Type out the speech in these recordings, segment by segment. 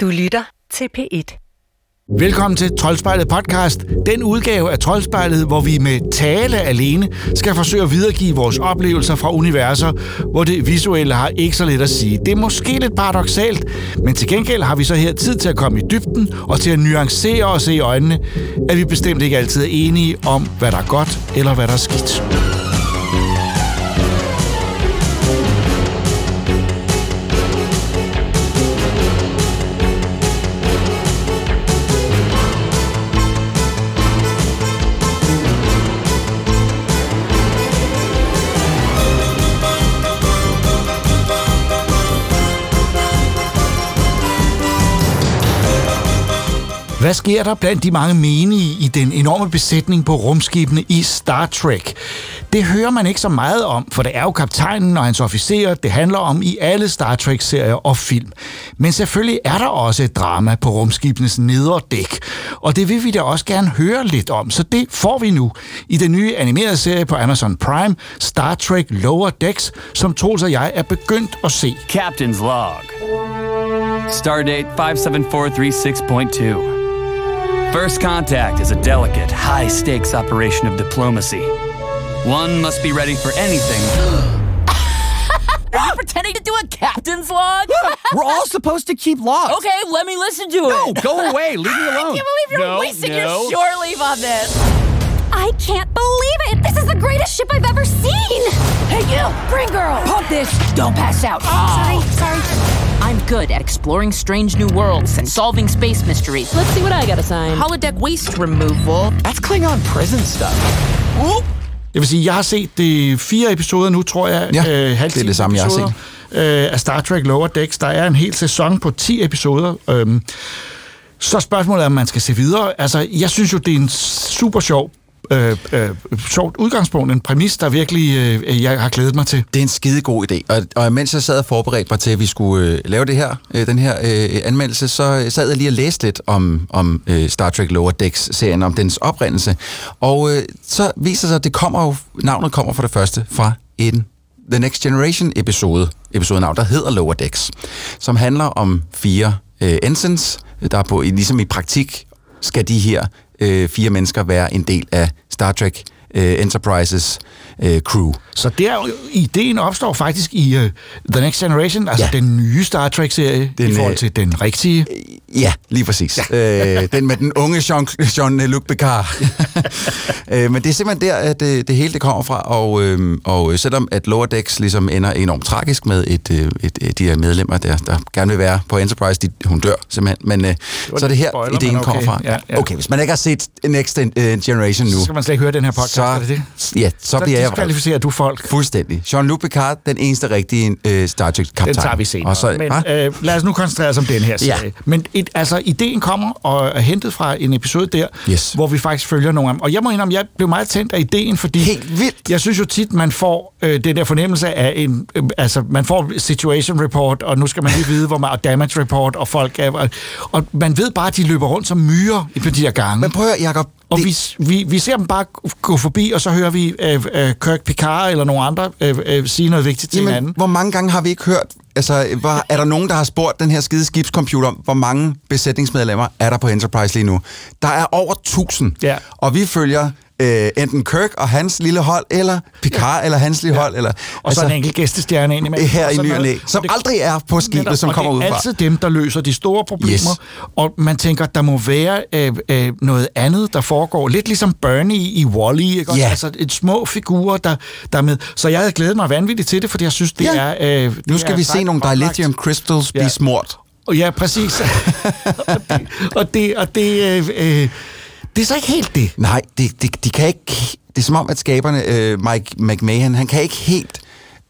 Du lytter til P1. Velkommen til Troldspejlet podcast, den udgave af Troldspejlet, hvor vi med tale alene skal forsøge at videregive vores oplevelser fra universer, hvor det visuelle har ikke så let at sige. Det er måske lidt paradoxalt, men til gengæld har vi så her tid til at komme i dybden og til at nuancere os i øjnene, at vi bestemt ikke altid er enige om, hvad der er godt eller hvad der er skidt. Hvad sker der blandt de mange menige i den enorme besætning på rumskibene i Star Trek? Det hører man ikke så meget om, for det er jo kaptajnen og hans officerer, det handler om i alle Star Trek-serier og film. Men selvfølgelig er der også et drama på rumskibenes nedre dæk, og det vil vi da også gerne høre lidt om, så det får vi nu i den nye animerede serie på Amazon Prime, Star Trek Lower Decks, som Troels og jeg er begyndt at se. Captain's log. Stardate 57436.2. First contact is a delicate, high stakes operation of diplomacy. One must be ready for anything. Are you pretending to do a captain's log? We're all supposed to keep logs. okay, let me listen to it. No, it. go away. Leave me alone. I can't believe you're No, wasting no. your shore leave on this. I can't believe it! This is the greatest ship I've ever seen! Hey, you, bring girl. Pump this. Don't pass out. Ah. Sorry, sorry. I'm good at exploring strange new worlds and solving space mysteries. Let's see what I got assigned. Holodeck waste removal. That's Klingon prison stuff. Jeg vil sige, jeg har set det fire episoder nu, tror jeg. Ja, halv det er det samme, jeg har episoder, Øh, af Star Trek Lower Decks. Der er en hel sæson på 10 episoder. Øhm, så spørgsmålet er, om man skal se videre. Altså, jeg synes jo, det er en super sjov øh, øh, sjovt udgangspunkt, en præmis, der virkelig øh, jeg har glædet mig til. Det er en skide god idé, og, og mens jeg sad og forberedte mig til, at vi skulle øh, lave det her, øh, den her øh, anmeldelse, så sad jeg lige og læste lidt om, om øh, Star Trek Lower Decks-serien, om dens oprindelse. Og øh, så viser sig, at det kommer jo, navnet kommer for det første fra en The Next Generation episode, episodenavn, der hedder Lower Decks, som handler om fire øh, ensigns, der er på, i- ligesom i praktik skal de her øh, fire mennesker være en del af Star Trek øh, Enterprises øh, crew. Så der, ideen opstår faktisk i uh, The Next Generation, altså ja. Den nye Star Trek-serie, Den, i forhold øh, til den rigtige. Ja, lige præcis. Ja. Øh, den med den unge Jean, Jean-Luc Picard. øh, men det er simpelthen der, at det, det hele det kommer fra, og, øh, og selvom at Lower Decks ligesom ender enormt tragisk med et, øh, et, et de her medlemmer, der, der gerne vil være på Enterprise, de, hun dør simpelthen, men øh, så er det her, spoiler, ideen men kommer okay. fra. Ja, ja. Okay, hvis man ikke har set Next øh, Generation nu, Så skal man slet ikke høre den her podcast, så, er det det? ja, så, Så bliver jeg. Diskvalificerer du folk. Fuldstændig. Jean-Luc Picard, den eneste rigtige øh, Star Trek-kaptajn. Den tager vi senere. Og så, Men ah? øh, lad os nu koncentrere os om den her serie. Ja. Men et, altså, ideen kommer og er hentet fra en episode der, Yes. hvor vi faktisk følger nogle af dem. Og jeg må indrømme, jeg blev meget tændt af ideen, fordi Helt vildt. jeg synes jo tit, man får øh, den der fornemmelse af en... Øh, altså, man får situation report, og nu skal man lige vide, hvor meget og damage report, og folk er... Og, og man ved bare, at de løber rundt som myrer på de der gange. Men prøv at høre, Jacob. Og det- vi, vi, vi ser dem bare gå forbi, og så hører vi øh, øh, Kirk Picard eller nogle andre øh, øh, sige noget vigtigt til hinanden. hvor mange gange har vi ikke hørt, altså, var, er der nogen, der har spurgt den her skide skibscomputer, hvor mange besætningsmedlemmer er der på Enterprise lige nu? Der er over 1000, Ja. og vi følger øh, enten Kirk og hans lille hold, eller Picard ja. eller hans lille hold, eller Og så en enkelt gæstestjerne ind imellem. her i ny og næ, som det- aldrig er på skibet, Netop, som kommer ud det er fra. altid dem, der løser de store problemer. Yes. Og man tænker, der må være øh, øh, noget andet, der foregår. Lidt ligesom Bernie i Wall-E. Ikke? Ja. Altså et små figurer, der, der er med. Så jeg havde glædet mig vanvittigt til det, fordi jeg synes, det Ja. er... Øh, det Nu skal er vi se nogle dilithium crystals blive Ja. smurt. Og Ja, præcis. og det, og det, øh, øh, det er så ikke helt det. Nej, det, det, de kan ikke... Det er som om, at skaberne, øh, Mike McMahon, han kan ikke helt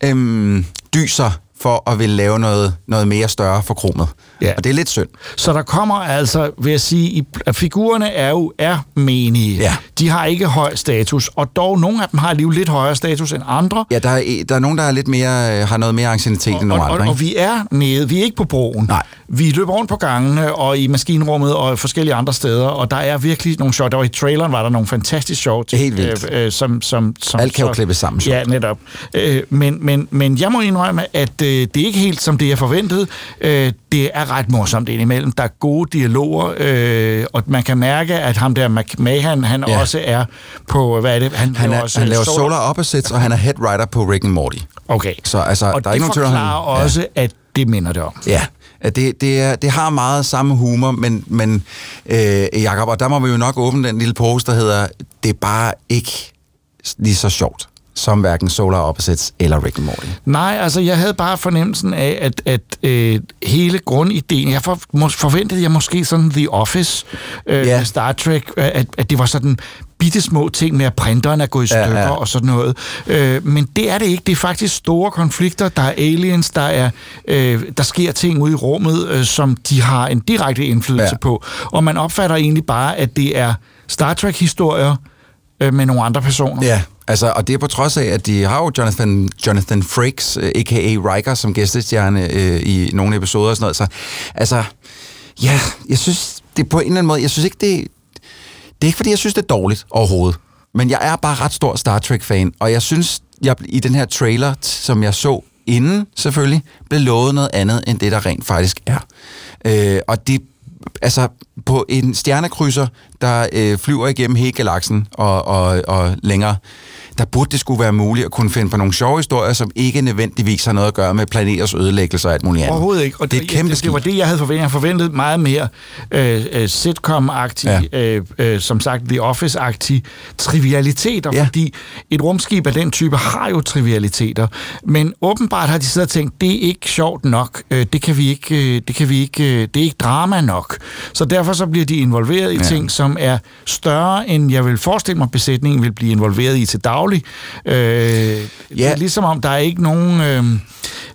øhm, dyser for at ville lave noget, noget mere større for kromet. Ja. Og det er lidt synd. Så der kommer altså, vil jeg sige, at figurerne er jo er menige. Ja. De har ikke høj status, og dog nogle af dem har alligevel lidt højere status end andre. Ja, der er, der er nogen, der er lidt mere, øh, har noget mere ancienitet og, end nogle og, andre. og, og ikke? vi er nede, vi er ikke på broen. Nej. Vi løber rundt på gangene og i maskinrummet og forskellige andre steder, og der er virkelig nogle sjove. Der var i traileren var der nogle fantastisk sjove ting. Helt vildt. Øh, øh, som, som, som, Alt kan jo klippes sammen. Ja, netop. Øh, men, men, men jeg må indrømme, at det er ikke helt som det, jeg forventede. Øh, det er ret morsomt indimellem. Der er gode dialoger, øh, og man kan mærke, at ham der McMahon, han Ja. også er på, hvad er det? Han, laver er, også han laver Solar- Solar Opposites, og han er head writer på Rick and Morty. Okay. Så altså, Og der er det ikke nogen tvivl om, han- også, at det minder det om. Ja, det, det, er, det har meget samme humor, men, men øh, Jacob, og der må vi jo nok åbne den lille pose, der hedder, det er bare ikke lige så sjovt som hverken Solar Opposites eller Rick and Morty. Nej, altså jeg havde bare fornemmelsen af, at, at øh, hele grundideen, jeg for, må, forventede jeg måske sådan The Office, øh, Ja. yeah. Star Trek, øh, at, at det var sådan bitte små ting med, at printeren er gået i Ja, stykker ja. og sådan noget. Øh, men det er det ikke. Det er faktisk store konflikter. Der er aliens, der er øh, der sker ting ude i rummet, øh, som de har en direkte indflydelse Ja. ja. på. Og man opfatter egentlig bare, at det er Star Trek-historier øh, med nogle andre personer. Ja, altså, og det er på trods af, at de har jo Jonathan, Jonathan Frakes, øh, a.k.a. Riker, som gæstestjerne øh, i nogle episoder og sådan noget. Så altså, ja, jeg synes, det er på en eller anden måde, jeg synes ikke, det, det er ikke, fordi jeg synes, det er dårligt overhovedet. Men jeg er bare ret stor Star Trek-fan, og jeg synes, jeg i den her trailer, som jeg så inden selvfølgelig, blev lovet noget andet, end det, der rent faktisk er. Øh, og det, altså, på en stjernekrydser, der øh, flyver igennem hele galaksen og, og, og længere, der burde det skulle være muligt at kunne finde på nogle sjove historier, som ikke nødvendigvis har noget at gøre med planeters ødelæggelse og alt muligt andet. Overhovedet ikke. Og det er et kæmpe det, det var det, jeg havde forventet. Jeg forventet meget mere øh, øh, sitcom-agtig, Ja. øh, øh, som sagt The Office-agtig trivialiteter, Ja. fordi et rumskib af den type har jo trivialiteter. Men åbenbart har de siddet og tænkt, det er ikke sjovt nok. Øh, det kan vi ikke, øh, det kan vi ikke, øh, det er ikke drama nok. Så derfor så bliver de involveret i ja. ting, som er større, end jeg vil forestille mig, besætningen vil blive involveret i til daglig. Øh, ja. Ligesom om, der er ikke nogen... Øh,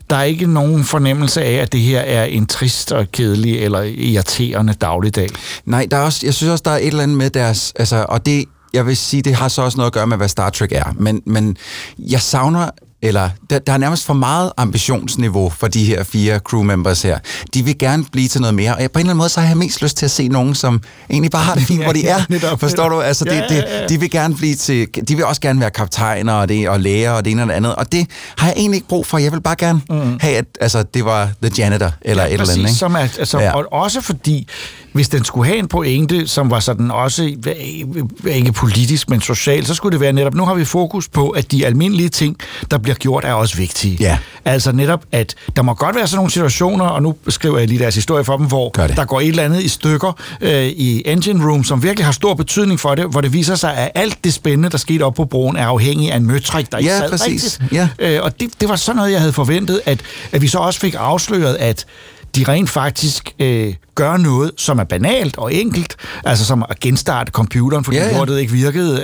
der er ikke nogen fornemmelse af, at det her er en trist og kedelig eller irriterende dagligdag. Nej, der er også, jeg synes også, der er et eller andet med deres... Altså, og det, jeg vil sige, det har så også noget at gøre med, hvad Star Trek er. Men, men jeg savner eller der, der er nærmest for meget ambitionsniveau for de her fire crew members her. De vil gerne blive til noget mere, og jeg, på en eller anden måde, så har jeg mest lyst til at se nogen, som egentlig bare har det fint, hvor de er. Netop, Forstår du? Altså, det, Ja, det, ja, ja. de vil gerne blive til, de vil også gerne være kaptajner og, det, og læger og det ene og det andet, og det har jeg egentlig ikke brug for. Jeg vil bare gerne mm. have, at altså, det var The Janitor, eller et eller andet. Ikke? Som er, altså, Ja. ja. Og også fordi, hvis den skulle have en pointe, som var sådan også, ikke politisk, men social, så skulle det være netop, nu har vi fokus på, at de almindelige ting, der bliver gjort, er også vigtige. Ja. Altså netop, at der må godt være sådan nogle situationer, og nu beskriver jeg lige deres historie for dem, hvor der går et eller andet i stykker øh, i engine room, som virkelig har stor betydning for det, hvor det viser sig, at alt det spændende, der skete op på broen, er afhængig af en møtrik, der ikke Ja, sad præcis. rigtigt. Ja. Øh, og det, det var sådan noget, jeg havde forventet, at, at vi så også fik afsløret, at de rent faktisk øh, gør noget, som er banalt og enkelt, altså som at genstarte computeren, fordi Ja, ja, lortet ikke virkede.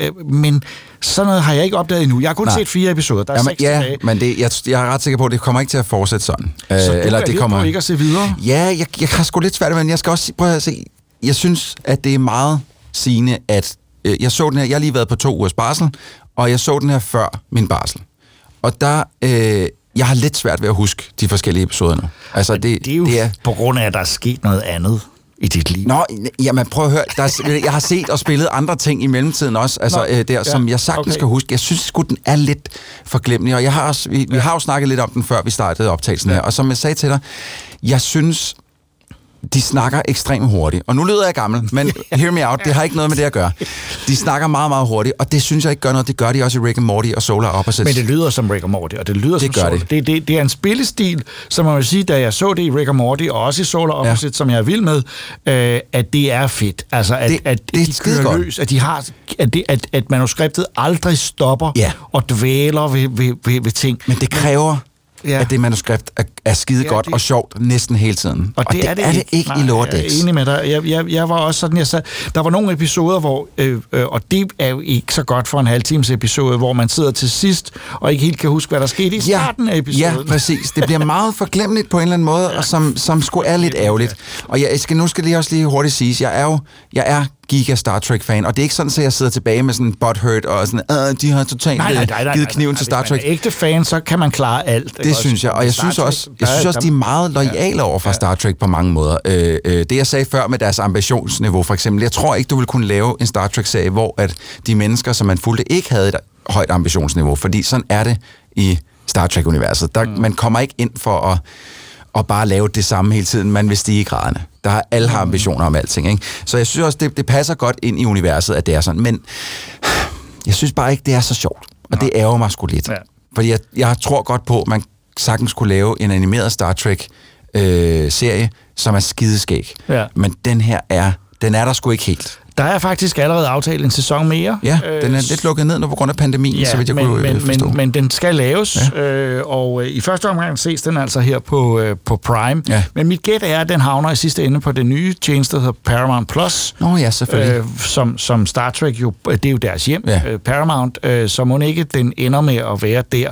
Øh, øh, men sådan noget har jeg ikke opdaget endnu. Jeg har kun Nej. set fire episoder. Der er Jamen, seks ja, tilbage. men det, jeg, jeg er ret sikker på, at det kommer ikke til at fortsætte sådan. Så Øh, du er det kommer... på ikke at se videre? Ja, jeg, jeg har sgu lidt svært, men jeg skal også prøve at se. Jeg synes, at det er meget sigende, at øh, jeg så den her, jeg har lige været på to ugers barsel, og jeg så den her før min barsel. Og der, øh, jeg har lidt svært ved at huske de forskellige episoder nu. Altså, det, Det er jo det er, på grund af, at der er sket noget andet i dit liv. Nå, jamen prøv at høre. Der er, jeg har set og spillet andre ting i mellemtiden også, altså, Nå, øh, der, ja, som jeg sagtens okay. skal huske. Jeg synes sgu, den er lidt forglemmelig, og jeg har også, vi, vi har jo snakket lidt om den, før vi startede optagelsen her, og som jeg sagde til dig, jeg synes, de snakker ekstremt hurtigt. Og nu lyder jeg gammel, men hear me out, det har ikke noget med det at gøre. De snakker meget, meget hurtigt, og det synes jeg ikke gør noget. Det gør de også i Rick and Morty og Solar Opposites. Men det lyder som Rick and Morty, og det lyder Det som gør Solar. det. Det, det. Det er en spillestil, som man vil sige, da jeg så det i Rick and Morty, og også i Solar Opposite, ja. som jeg er vild med, øh, at det er fedt. Altså, at, Det- at det er de kører løs, at, de har, at, det, at, at manuskriptet aldrig stopper Ja. og dvæler ved, ved, ved, ved ting. Men det kræver. Ja. at det manuskript er, er skide Ja, godt det- og sjovt næsten hele tiden. Og det, er det, er det ikke i Lower Nej, Jeg Decks. er enig med dig. Jeg, jeg, jeg var også sådan, jeg sad, der var nogle episoder, hvor, øh, øh, og det er jo ikke så godt for en halvtimes episode, hvor man sidder til sidst og ikke helt kan huske, hvad der skete i starten af episoden. Ja, præcis. Det bliver meget forglemmeligt på en eller anden måde, og som, som sgu er lidt ærgerligt. Og jeg skal, nu skal lige også lige hurtigt sige, jeg er jo jeg er giga Star Trek-fan, og det er ikke sådan, at jeg sidder tilbage med sådan butthurt og sådan, øh, de har totalt Nej, nej, nej, nej, givet nej, kniven nej, til Star Hvis man Trek. er ægte fan, så kan man klare alt. Det synes jeg, og jeg synes også, jeg synes også de er meget lojale over for Star Trek på mange måder. Øh, øh, det jeg sagde før med deres ambitionsniveau for eksempel, jeg tror ikke, du vil kunne lave en Star Trek-serie, hvor at de mennesker, som man fulgte, ikke havde et højt ambitionsniveau, fordi sådan er det i Star Trek-universet. Der, mm. Man kommer ikke ind for at, at bare lave det samme hele tiden. Man vil stige i graderne. Der har alle har ambitioner om alting. Ikke? Så jeg synes også, det, det passer godt ind i universet, at det er sådan. Men jeg synes bare ikke, det er så sjovt. Og Nå. det ærger mig sgu lidt. Ja. Fordi jeg, jeg tror godt på, at man sagtens kunne lave en animeret Star Trek-serie, øh, som er skideskæg. Ja. Men den her er, den er der sgu ikke helt. Der er faktisk allerede aftalt en sæson mere. Ja, øh, den er lidt lukket ned nu på grund af pandemien, ja, så vidt jeg men, kunne men, øh, forstå. Men, men den skal laves, ja. øh, og øh, i første omgang ses den altså her på, øh, på Prime. Ja. Men mit gæt er, at den havner i sidste ende på den nye tjeneste, der hedder Paramount Plus. Nå ja, selvfølgelig. Øh, som, som Star Trek jo, det er jo deres hjem, ja. øh, Paramount, øh, så må ikke den ender med at være der.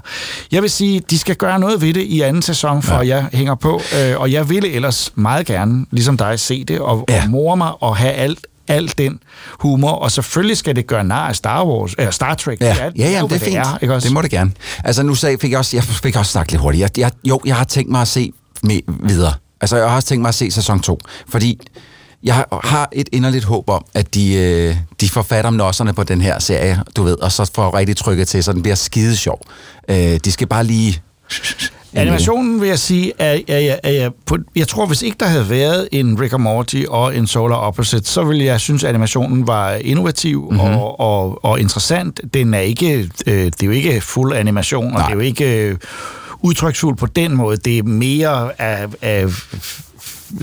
Jeg vil sige, de skal gøre noget ved det i anden sæson, for ja. jeg hænger på, øh, og jeg ville ellers meget gerne, ligesom dig, se det og, ja. og more mig og have alt al den humor, og selvfølgelig skal det gøre nar af Star Wars, eller Star Trek. Ja, ja, ja det er fint. Det, er, ikke også? det må det gerne. Altså nu sag, fik jeg også, jeg fik også snakket lidt hurtigt. Jeg, jeg, jo, jeg har tænkt mig at se med videre. Altså jeg har også tænkt mig at se sæson 2, fordi jeg har et inderligt håb om, at de, øh, de får fat om nosserne på den her serie, du ved, og så får rigtig trykket til, så den bliver skide sjov. Øh, de skal bare lige Animationen vil jeg sige, er, er, er, er jeg, på, jeg tror, hvis ikke der havde været en Rick and Morty og en Solar Opposite, så ville jeg synes, at animationen var innovativ mm-hmm. og, og, og interessant. Den er ikke, øh, det er jo ikke fuld animation, og Nej. det er jo ikke øh, udtryksfuld på den måde. Det er mere af, af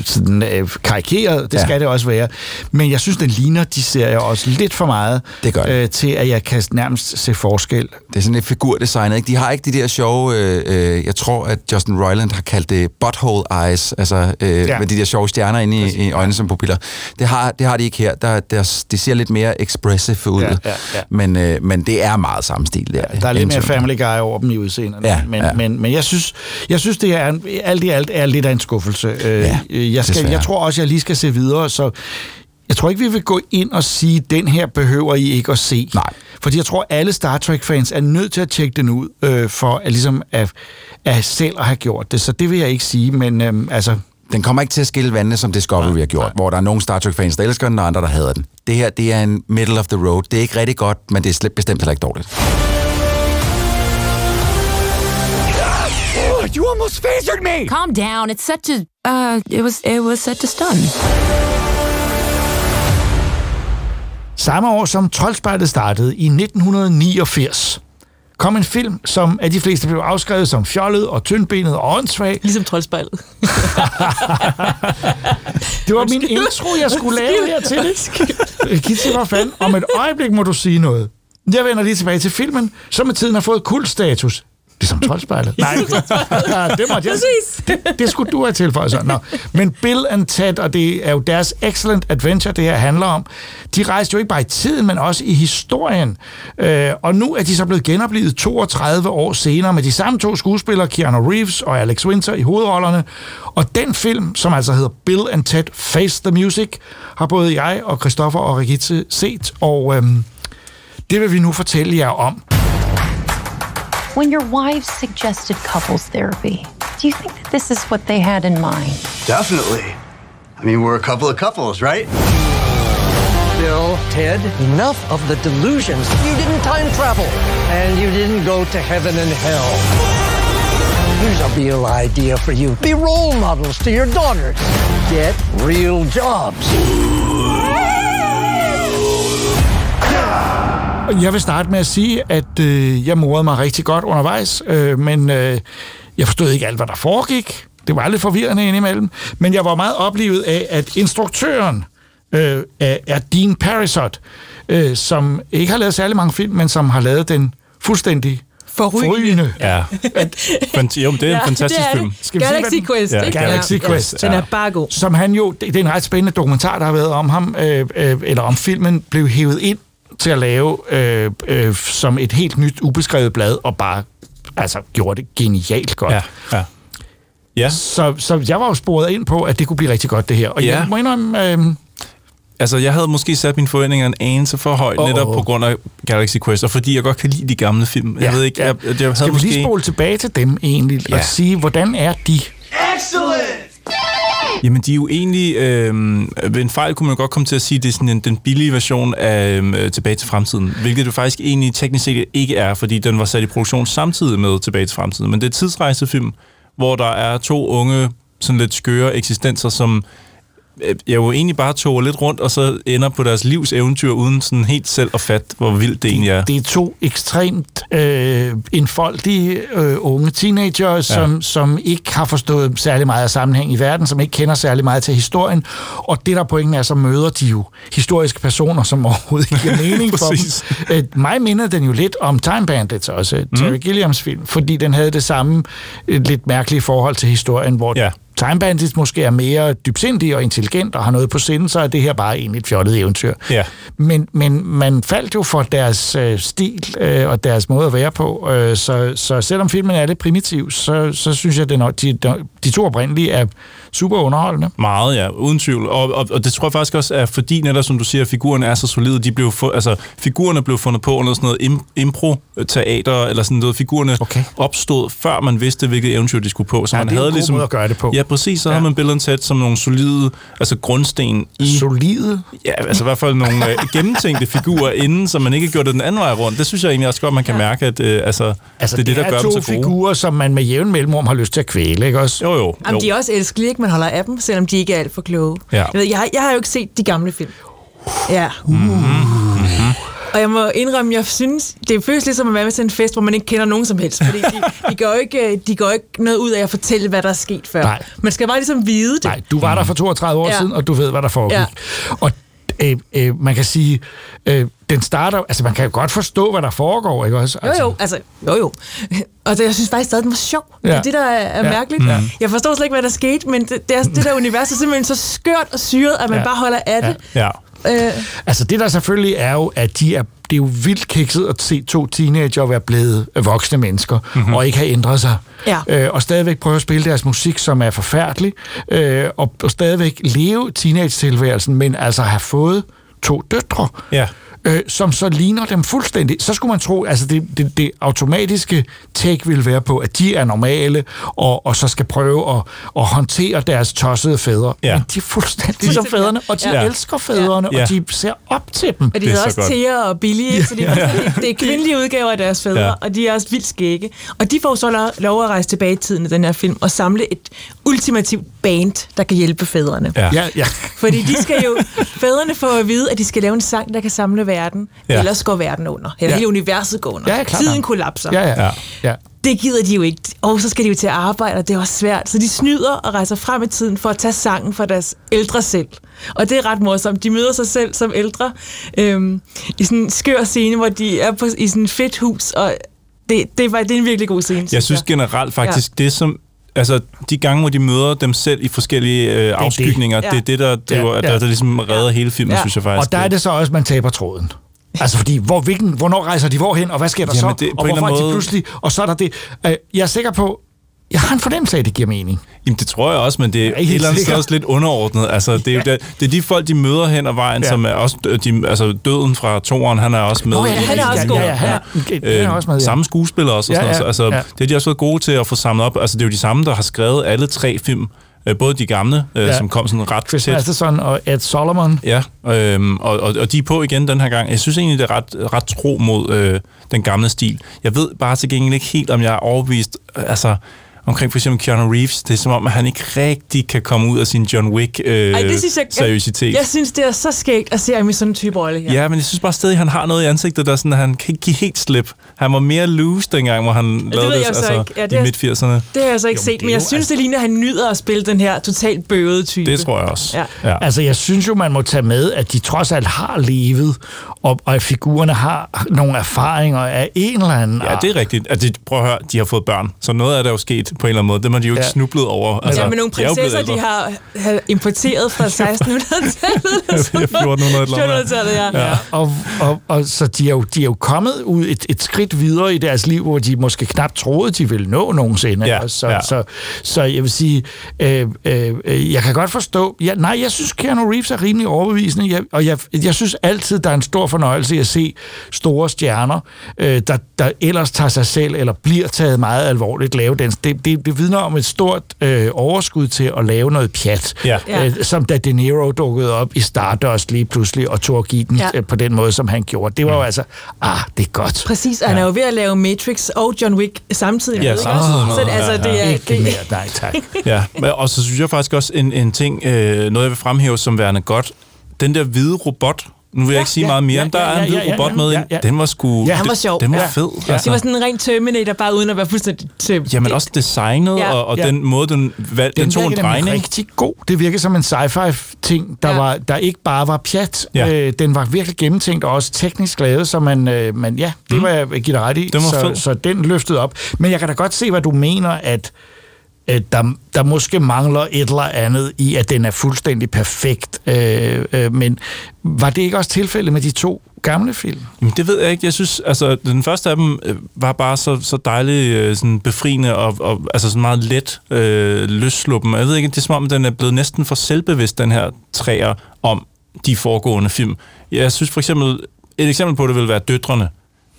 sådan, øh, karikeret, det ja. skal det også være. Men jeg synes, den ligner de serier også lidt for meget, det gør det. Øh, til at jeg kan nærmest se forskel. Det er sådan et figurdesign, ikke? De har ikke de der sjove, øh, øh, jeg tror, at Justin Roiland har kaldt det butthole eyes, altså øh, ja. med de der sjove stjerner inde i, i øjnene som pupiller. Det har, det har de ikke her. Der, der, det ser lidt mere expressive ud, ja, ja, ja. Men, øh, men det er meget samme stil der. Ja, der er lidt mere Family Guy over dem i udseenderne. Ja, men, ja. Men, men jeg synes, jeg synes, det er alt i alt er lidt af en skuffelse. Øh, ja. Øh, jeg, skal, jeg tror også, jeg lige skal se videre, så jeg tror ikke, vi vil gå ind og sige, den her behøver I ikke at se. Nej. Fordi jeg tror, alle Star Trek-fans er nødt til at tjekke den ud, øh, for at, ligesom at, at selv at have gjort det. Så det vil jeg ikke sige, men øh, altså... Den kommer ikke til at skille vandene, som Discovery nej, har gjort, nej. hvor der er nogle Star Trek-fans, der elsker den, og andre, der hader den. Det her, det er en middle of the road. Det er ikke rigtig godt, men det er bestemt heller ikke dårligt. You almost phasered me! Calm down. It's set to. Uh, it was it was set to stun. Samme år som Troldspejlet startede i 1989, kom en film, som af de fleste blev afskrevet som fjollet og tyndbenet og åndssvag. Ligesom Troldspejlet. det var min intro, jeg skulle lave her til det. Kitty, hvad fanden? Om et øjeblik må du sige noget. Jeg vender lige tilbage til filmen, som med tiden har fået kultstatus. Ligesom troldspejlet. Nej, det måtte jeg det, det skulle du have tilføjet så. Nå. Men Bill and Ted, og det er jo deres excellent adventure, det her handler om, de rejste jo ikke bare i tiden, men også i historien. Øh, og nu er de så blevet genoplevet 32 år senere med de samme to skuespillere, Keanu Reeves og Alex Winter i hovedrollerne. Og den film, som altså hedder Bill and Ted Face the Music, har både jeg og Christoffer og Rigitte set, og øhm, det vil vi nu fortælle jer om. When your wives suggested couples therapy, do you think that this is what they had in mind? Definitely. I mean, we're a couple of couples, right? Bill, Ted, enough of the delusions. You didn't time travel, and you didn't go to heaven and hell. Here's a real idea for you. Be role models to your daughters. Get real jobs. Jeg vil starte med at sige, at øh, jeg morede mig rigtig godt undervejs, øh, men øh, jeg forstod ikke alt, hvad der foregik. Det var lidt forvirrende indimellem. Men jeg var meget oplevet af, at instruktøren øh, er Dean Parisot, øh, som ikke har lavet særlig mange film, men som har lavet den fuldstændig forrygende. Ja. At, jo, det er en ja, fantastisk det er film. Skal Galaxy vi Quest. Ja, Galaxy ja. Quest. Den er bare god. Som han jo, det er en ret spændende dokumentar, der har været om ham, øh, øh, eller om filmen blev hævet ind til at lave øh, øh, som et helt nyt, ubeskrevet blad, og bare altså, gjorde det genialt godt. Ja, ja. Ja. Så, så jeg var jo sporet ind på, at det kunne blive rigtig godt, det her. Og ja. jeg må indrømme... Øh, Altså, jeg havde måske sat mine forventninger en anelse for højt, oh, netop på grund af Galaxy Quest, og fordi jeg godt kan lide de gamle film. Ja, jeg ved ikke, jeg, jeg, jeg havde Skal vi måske... lige spole tilbage til dem egentlig, ja. og sige, hvordan er de? Excellent! Jamen, de er jo egentlig... Øh, ved en fejl kunne man godt komme til at sige, at det er sådan en, den billige version af øhm, øh, Tilbage til fremtiden. Hvilket det faktisk egentlig teknisk set ikke er, fordi den var sat i produktion samtidig med Tilbage til fremtiden. Men det er et tidsrejsefilm, hvor der er to unge, sådan lidt skøre eksistenser, som jeg jo egentlig bare tog lidt rundt, og så ender på deres livs eventyr, uden sådan helt selv at fatte, hvor vildt det egentlig er. Det er to ekstremt øh, enfoldige øh, unge teenager, som, som ikke har forstået særlig meget af sammenhæng i verden, som ikke kender særlig meget til historien, og det der pointen er, så møder de jo historiske personer, som overhovedet ikke giver mening for dem. Øh, mig mindede den jo lidt om Time Bandits også, mm. Terry Gilliams film, fordi den havde det samme øh, lidt mærkelige forhold til historien, hvor Ja. Time Bandits måske er mere dybsindig og intelligent og har noget på sinde, så er det her bare egentlig et fjollet eventyr. Ja. Men, men man faldt jo for deres øh, stil øh, og deres måde at være på, øh, så, så selvom filmen er lidt primitiv, så, så synes jeg, at de, de to oprindelige er super underholdende. Meget, ja, uden tvivl. Og, og, og det tror jeg faktisk også er, fordi netop, som du siger, at figurerne er så solide, de blev fu- altså, figurerne blev fundet på under sådan noget im- impro-teater, eller sådan noget. Figurerne okay. opstod, før man vidste, hvilket eventyr de skulle på. Så Ja, man det havde en god ligesom, måde at gøre det på. Ja, præcis. Så Ja. havde man Bill Ted som nogle solide, altså grundsten i... Solide? Ja, altså i hvert fald nogle øh, gennemtænkte figurer inden, så man ikke gjorde det den anden vej rundt. Det synes jeg egentlig også godt, man kan mærke, at øh, altså, Altså, det er det, der gør to dem så gode. figurer, som man med jævn mellemrum har lyst til at kvæle, ikke også? Jo, jo. Jamen, de er også elskelige, ikke? Man holder af dem, selvom de ikke er alt for kloge. Ja. Jeg, ved, jeg, har, jeg har jo ikke set de gamle film. Ja. Mm-hmm. Og jeg må indrømme, jeg synes, det føles lidt som at være med til en fest, hvor man ikke kender nogen som helst. Fordi de, de, går ikke, de går ikke noget ud af at fortælle, hvad der er sket før. Nej. Man skal bare ligesom vide det. Nej, du var der for 32 år Ja. siden, og du ved, hvad der foregik. Ja. Og øh, øh, man kan sige, øh, den starter, altså man kan jo godt forstå, hvad der foregår, ikke også? Jo, Altså, jo, altså, jo, jo. Og det, jeg synes faktisk stadig, den var sjov. Ja. Det Ja. er det, der er, er Ja. mærkeligt. Ja. Jeg forstår slet ikke, hvad der skete, men det, det, er, det der univers er simpelthen så skørt og syret, at man Ja. bare holder af det. Ja. Øh, Altså det der selvfølgelig er jo, at de er, det er jo vildt kikset at se to teenager være blevet voksne mennesker, mm-hmm. og ikke have ændret sig. Ja. Øh, og stadigvæk prøve at spille deres musik, som er forfærdelig, øh, og, og stadigvæk leve teenage-tilværelsen, men altså have fået to døtre. Ja. Øh, som så ligner dem fuldstændig. Så skulle man tro, altså det, det, det automatiske take vil være på, at de er normale, og, og så skal prøve at, at håndtere deres tossede fædre. Ja. Men de er fuldstændig ligesom fædrene, og de Ja. ja. elsker fædrene, Ja. og de ser op til dem. Og de hedder også Thea og Billy, ikke? så de, ja, ja. det er kvindelige udgaver af deres fædre, Ja. ja. og de er også vildt skægge. Og de får så lov- lov at rejse tilbage i tiden i den her film, og samle et ultimativt band, der kan hjælpe fædrene. Ja. Ja, ja. Fordi de skal jo, fædrene får at vide, at de skal lave en sang, der kan samle verden, Ja. ja. ellers går verden under. Eller Ja. hele universet går under. Ja, ja, klart Tiden kollapser. Ja, ja. Ja. ja. Det gider de jo ikke. Og så skal de jo til at arbejde, og det er også svært. Så de snyder og rejser frem i tiden for at tage sangen for deres ældre selv. Og det er ret morsomt. De møder sig selv som ældre øhm, i sådan en skør scene, hvor de er på, i sådan et fedt hus, og det, det, var, det er en virkelig god scene. Jeg synes generelt faktisk, ja. det som... Altså, de gange, hvor de møder dem selv i forskellige øh, afskygninger, det. Ja. det er det, der, driver, Ja, ja, der, der ligesom redder hele filmen, Ja. synes jeg faktisk. Og der er det så også, man taber tråden. Altså fordi, hvor, hvilken, hvornår rejser de hvorhen, og hvad sker der Jamen, så? det- og hvorfor er de pludselig... Og så er der det... Øh, jeg er sikker på... Jeg har en fornemmelse af, at det giver mening. Jamen, det tror jeg også, men det er ikke et helt eller andet sted også lidt underordnet. Altså, det, er jo det, det er de folk, de møder hen ad vejen, Ja. ja. som er også... De, altså, døden fra toren, han er også med. Nå ja, han er også god. Ja, ja, er, han er også med, ja. Samme skuespiller også. Og Ja, sådan noget. ja, Så, altså, ja. Det har de også været gode til at få samlet op. Altså, det er jo de samme, der har skrevet alle tre film. Øh, Både de gamle, øh, Ja. som kom sådan ret Chris tæt. Masterson og Ed Solomon. Ja, øhm, og, og, og de er på igen den her gang. Jeg synes egentlig, det er ret, ret tro mod øh, den gamle stil. Jeg ved bare til gengæld ikke helt, om jeg er overbevist øh, altså, omkring for eksempel Keanu Reeves. Det er som om, at han ikke rigtig kan komme ud af sin John Wick øh, Ej, det synes jeg, seriøsitet. Jeg, jeg synes, det er så skægt at se ham i sådan en type rolle her. Ja, men jeg synes bare stadig, at han har noget i ansigtet, der sådan, at han kan ikke give helt slip. Han var mere loose dengang, hvor han det lavede ved det, jeg så altså, ikke. Ja, det i er- midt-80'erne. Det har jeg så ikke Jo, set, men jeg synes, altså- det ligner, at han nyder at spille den her totalt bøvede type. Det tror jeg også. Ja. Ja. Altså, jeg synes jo, man må tage med, at de trods alt har levet, og, og figurerne har nogle erfaringer af en eller anden Ja, det er rigtigt. Altså, prøv at høre, de har fået børn, så noget af det er jo sket på en eller anden måde. Det har de jo ikke Ja. snublet over. Altså, ja, med nogle er prinsesser, de har, har importeret fra 1600-tallet. Ja, 1400 eller noget. 1400-tallet, ja. ja. Og, og, og så de er, jo, de er jo kommet ud et, et skridt videre i deres liv, hvor de måske knap troede, de ville nå nogensinde. Ja, så, ja. så, så jeg vil sige, øh, øh, øh, jeg kan godt forstå, ja, nej, jeg synes, Keanu Reeves er rimelig overbevisende, jeg, og jeg, jeg synes altid, der er en stor fornøjelse i at se store stjerner, øh, der, der ellers tager sig selv, eller bliver taget meget alvorligt, lave den. Det, det, det vidner om et stort øh, overskud til at lave noget pjat, Ja. Ja. Øh, som da De Niro dukkede op i Stardust lige pludselig og tog at give den Ja. ja. øh, på den måde, som han gjorde. Det var jo altså, ah, det er godt. Præcis, og han er jo ved at lave Matrix og John Wick samtidig. Ja, med, samtidig også? Så det, altså, ja, det er... Ikke Det, mere, nej tak. Ja, men- og så synes jeg faktisk også en, en ting, øh, noget jeg vil fremhæve som værende godt. Den der hvide robot, nu vil jeg ikke sige ja, meget mere, ja, men der ja, er en ja, hvid ja, ja, robot ja, med ja, ind. ja. Den var sgu... Ja. Han var sjov. Den var Ja. fed. Ja. det var sådan en ren Terminator, bare uden at være fuldstændig tømt. Jamen også designet, Ja. og, og Ja. den måde, den, valg, den, Den tog en drejning. rigtig god. Det virkede som en sci-fi-ting, der, Ja. ja. var, der ikke bare var pjat. Ja. Øh, den var virkelig gennemtænkt og også teknisk lavet, så man, øh, man ja, det var jeg give dig ret i. Den var så, fed. så den løftede op. Men jeg kan da godt se, hvad du mener, at at der, der måske mangler et eller andet i, at den er fuldstændig perfekt. Øh, øh, men var det ikke også tilfældet med de to gamle film? Jamen, det ved jeg ikke. Jeg synes, altså, den første af dem øh, var bare så, så dejlig øh, sådan befriende og, og altså sådan meget let øh, løsluppen. Jeg ved ikke, det er som om, den er blevet næsten for selvbevidst, den her træer om de foregående film. Jeg synes for eksempel, et eksempel på det vil være Døtrene.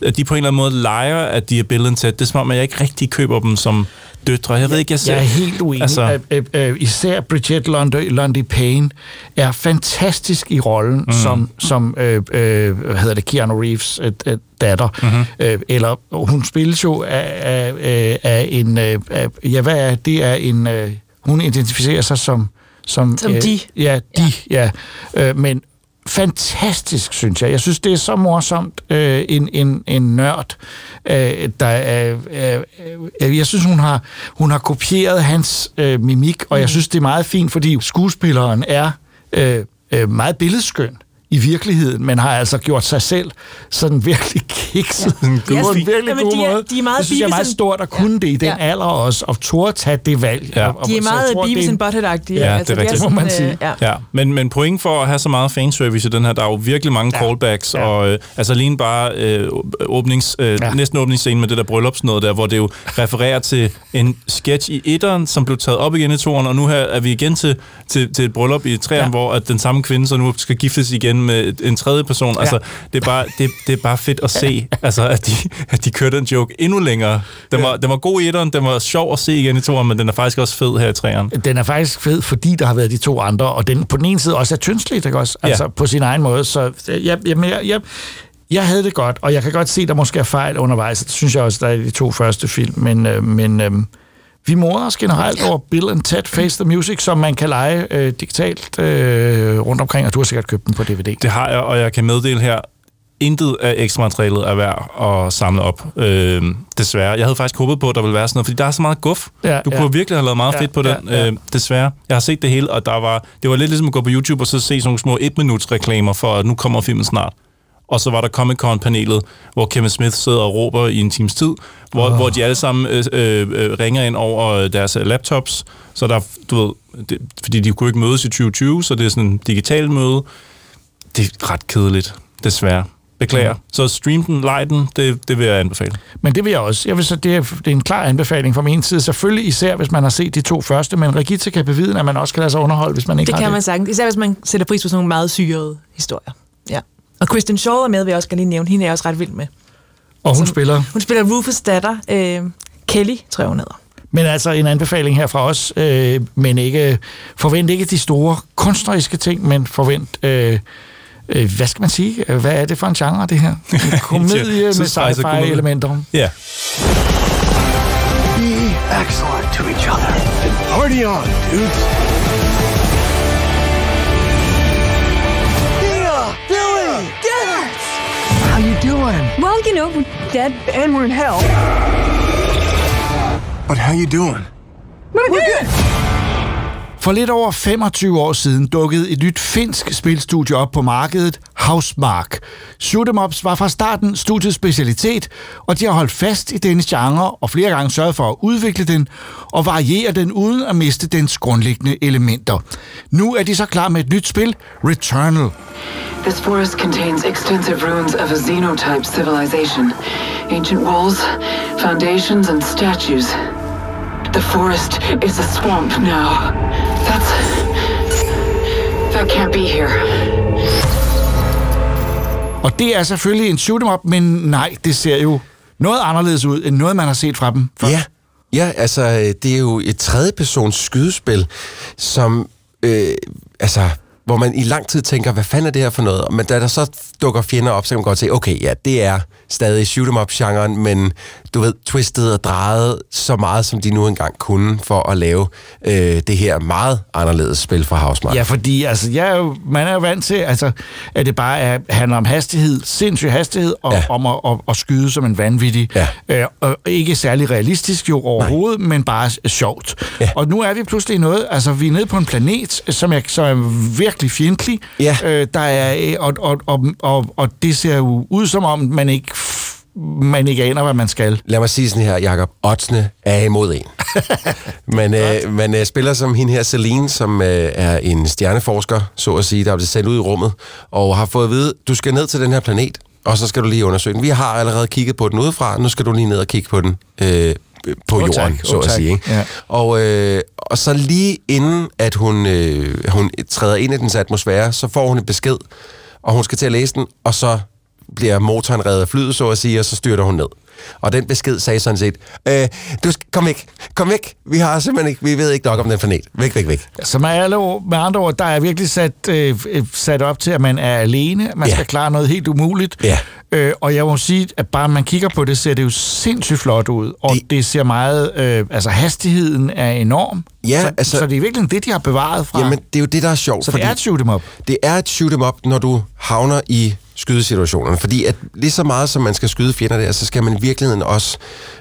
At de på en eller anden måde leger, at de er Bill and Ted. Det er som om, at jeg ikke rigtig køber dem som døtre. Jeg ved ikke, jeg ser... Jeg er helt uenig. Altså- øh, øh, især Bridget Lundy, Lundy Payne er fantastisk i rollen mm. som, som øh, øh, hvad hedder det, Keanu Reeves øh, øh, datter. Mm-hmm. Øh, eller hun spilles jo af, af, af, af en... Øh, af, ja, hvad er det? er en... Øh, hun identificerer sig som... Som, Som øh, de. Ja, de, ja. ja. Øh, men fantastisk, synes jeg. Jeg synes, det er så morsomt. Øh, en, en, en nørd, øh, der er... Øh, øh, jeg synes, hun har, hun har kopieret hans øh, mimik, og jeg synes, det er meget fint, fordi skuespilleren er øh, øh, meget billedskøn i virkeligheden, men har altså gjort sig selv sådan virkelig kikset ja. på Ja, en fint. virkelig Jamen, god de er- måde. de er meget det synes jeg er meget stort at kunne det i den Ja. alder også, og turde tage det valg. Ja. Og, og, De er meget tror, det er Beavis and Butthead-agtige. Ja, det er rigtigt. må man sådan, sige. øh, Ja. Ja, men, men point for at have så meget fanservice i den her, der er jo virkelig mange ja. callbacks, ja. Ja. og øh, altså lige bare øh, åbnings, øh, ja. Ja. næsten åbningsscene med det der bryllupsnød der, hvor det jo refererer til en sketch i etteren, som blev taget op igen i toeren, og nu her er vi igen til, til, til et bryllup i træerne, ja. Ja. hvor at den samme kvinde så nu skal giftes igen med en tredje person. Ja. Altså, det er, bare, det, det er bare fedt at se, altså, at, de, at de kørte en joke endnu længere. Den var, den var god i etteren, den var sjov at se igen i toeren, men den er faktisk også fed her i træerne. den er faktisk fed, fordi der har været de to andre, og den på den ene side også er tyndsligt, ikke også? Altså Ja. på sin egen måde. Så jeg, jeg, jeg, jeg, jeg havde det godt, og jeg kan godt se, at der måske er fejl undervejs. Det synes jeg også, der er i de to første film, men, øh, men øh, vi morer os generelt over Bill and Ted Face the Music, som man kan lege øh, digitalt øh, rundt omkring, og du har sikkert købt den på DVD. Det har jeg, og jeg kan meddele her, intet af ekstra materialet er værd at samle op, øh, desværre. Jeg havde faktisk håbet på, at der ville være sådan noget, fordi der er så meget guf. Ja, du ja. kunne virkelig have lavet meget Ja, fedt på ja, den, ja. Øh, desværre. Jeg har set det hele, og der var, det var lidt ligesom at gå på YouTube og så se sådan nogle små et-minuts reklamer for, at nu kommer filmen snart. Og så var der Comic-Con-panelet, hvor Kevin Smith sidder og råber i en times tid, hvor, oh. hvor de alle sammen øh, øh, øh, ringer ind over deres øh, laptops. Så der, du ved, det, fordi de kunne ikke mødes i 2020, så det er sådan en digital møde. Det er ret kedeligt, desværre. Beklager. Mm. Så stream den, like den, det, det vil jeg anbefale. Men det vil jeg også. Jeg vil så, det, er, det er en klar anbefaling fra min side. Selvfølgelig især, hvis man har set de to første, men Regita kan bevidne, at man også kan lade sig underholde, hvis man ikke Det har kan det. man sagtens. Især hvis man sætter pris på sådan nogle meget syrede historier. Og Kristen Shaw er med, vil jeg også gerne lige nævne. Hende er jeg også ret vild med. Og hun spiller. Hun spiller Rufus datter. Øh, Kelly, tror jeg, hun hedder. Men altså en anbefaling her fra os, øh, men ikke forvent ikke de store kunstneriske ting, men forvent, øh, øh, hvad skal man sige? Hvad er det for en genre, det her? En komedie med komedie. sci-fi-elementer. Ja. Be excellent to each other. And party on, dudes. Dad! How you doing? Well, you know, we're dead. And we're in hell. But how you doing? We're good. For lidt over 25 år siden dukkede et nyt finsk spilstudie op på markedet, Housemark. Shoot'em ups var fra starten studiets specialitet, og de har holdt fast i denne genre og flere gange sørget for at udvikle den og variere den uden at miste dens grundlæggende elementer. Nu er de så klar med et nyt spil, Returnal. This forest contains extensive ruins of a xenotype civilization. Ancient walls, foundations, and statues. The forest is a swamp now. That can't be here. Og det er selvfølgelig en shoot'em up, men nej, det ser jo noget anderledes ud end noget, man har set fra dem før. Ja, Ja, altså, det er jo et tredjepersons skydespil, som, øh, altså, hvor man i lang tid tænker, hvad fanden er det her for noget? Men da der så dukker fjender op, så kan man godt se, okay, ja, det er stadig shoot 'em up-genren, men du ved, twistet og drejet så meget, som de nu engang kunne, for at lave øh, det her meget anderledes spil fra Housemark. Ja, fordi altså, jeg er jo, man er jo vant til, altså, at det bare er, handler om hastighed, sindssyg hastighed, og ja. om at, at, at skyde som en vanvittig. Ja. Øh, og ikke særlig realistisk jo overhovedet, Nej. men bare sjovt. Ja. Og nu er vi pludselig noget, altså vi er nede på en planet, som er, som er virkelig fjendtlig. Ja. Øh, der er, og, og, og, og, og det ser jo ud som om, man ikke man ikke aner, hvad man skal. Lad mig sige sådan her, Jacob. Oddsene er imod en. men øh, man øh, spiller som hende her, Celine, som øh, er en stjerneforsker, så at sige, der er blevet sendt ud i rummet, og har fået at vide, du skal ned til den her planet, og så skal du lige undersøge den. Vi har allerede kigget på den udefra, nu skal du lige ned og kigge på den øh, på oh, jorden, tak. så oh, at sige. Ikke? Ja. Og, øh, og så lige inden, at hun, øh, hun træder ind i dens atmosfære, så får hun en besked, og hun skal til at læse den, og så bliver motoren reddet af flyet, så at sige, og så styrter hun ned. Og den besked sagde sådan set, øh, du skal, kom væk, kom væk, vi har simpelthen ikke, vi ved ikke nok om den planet. Væk, væk, væk. Så med, alle, med andre ord, der er virkelig sat, øh, sat op til, at man er alene, man ja. skal klare noget helt umuligt. Ja. Øh, og jeg må sige, at bare man kigger på det, ser det jo sindssygt flot ud. Og det, det ser meget, øh, altså hastigheden er enorm. Ja, så, altså, så det er virkelig det, de har bevaret fra. Jamen, det er jo det, der er sjovt. Så det er et shoot em up. Det er et shoot em up, når du havner i skydesituationerne. Fordi at lige så meget som man skal skyde fjender der, så skal man i virkeligheden også,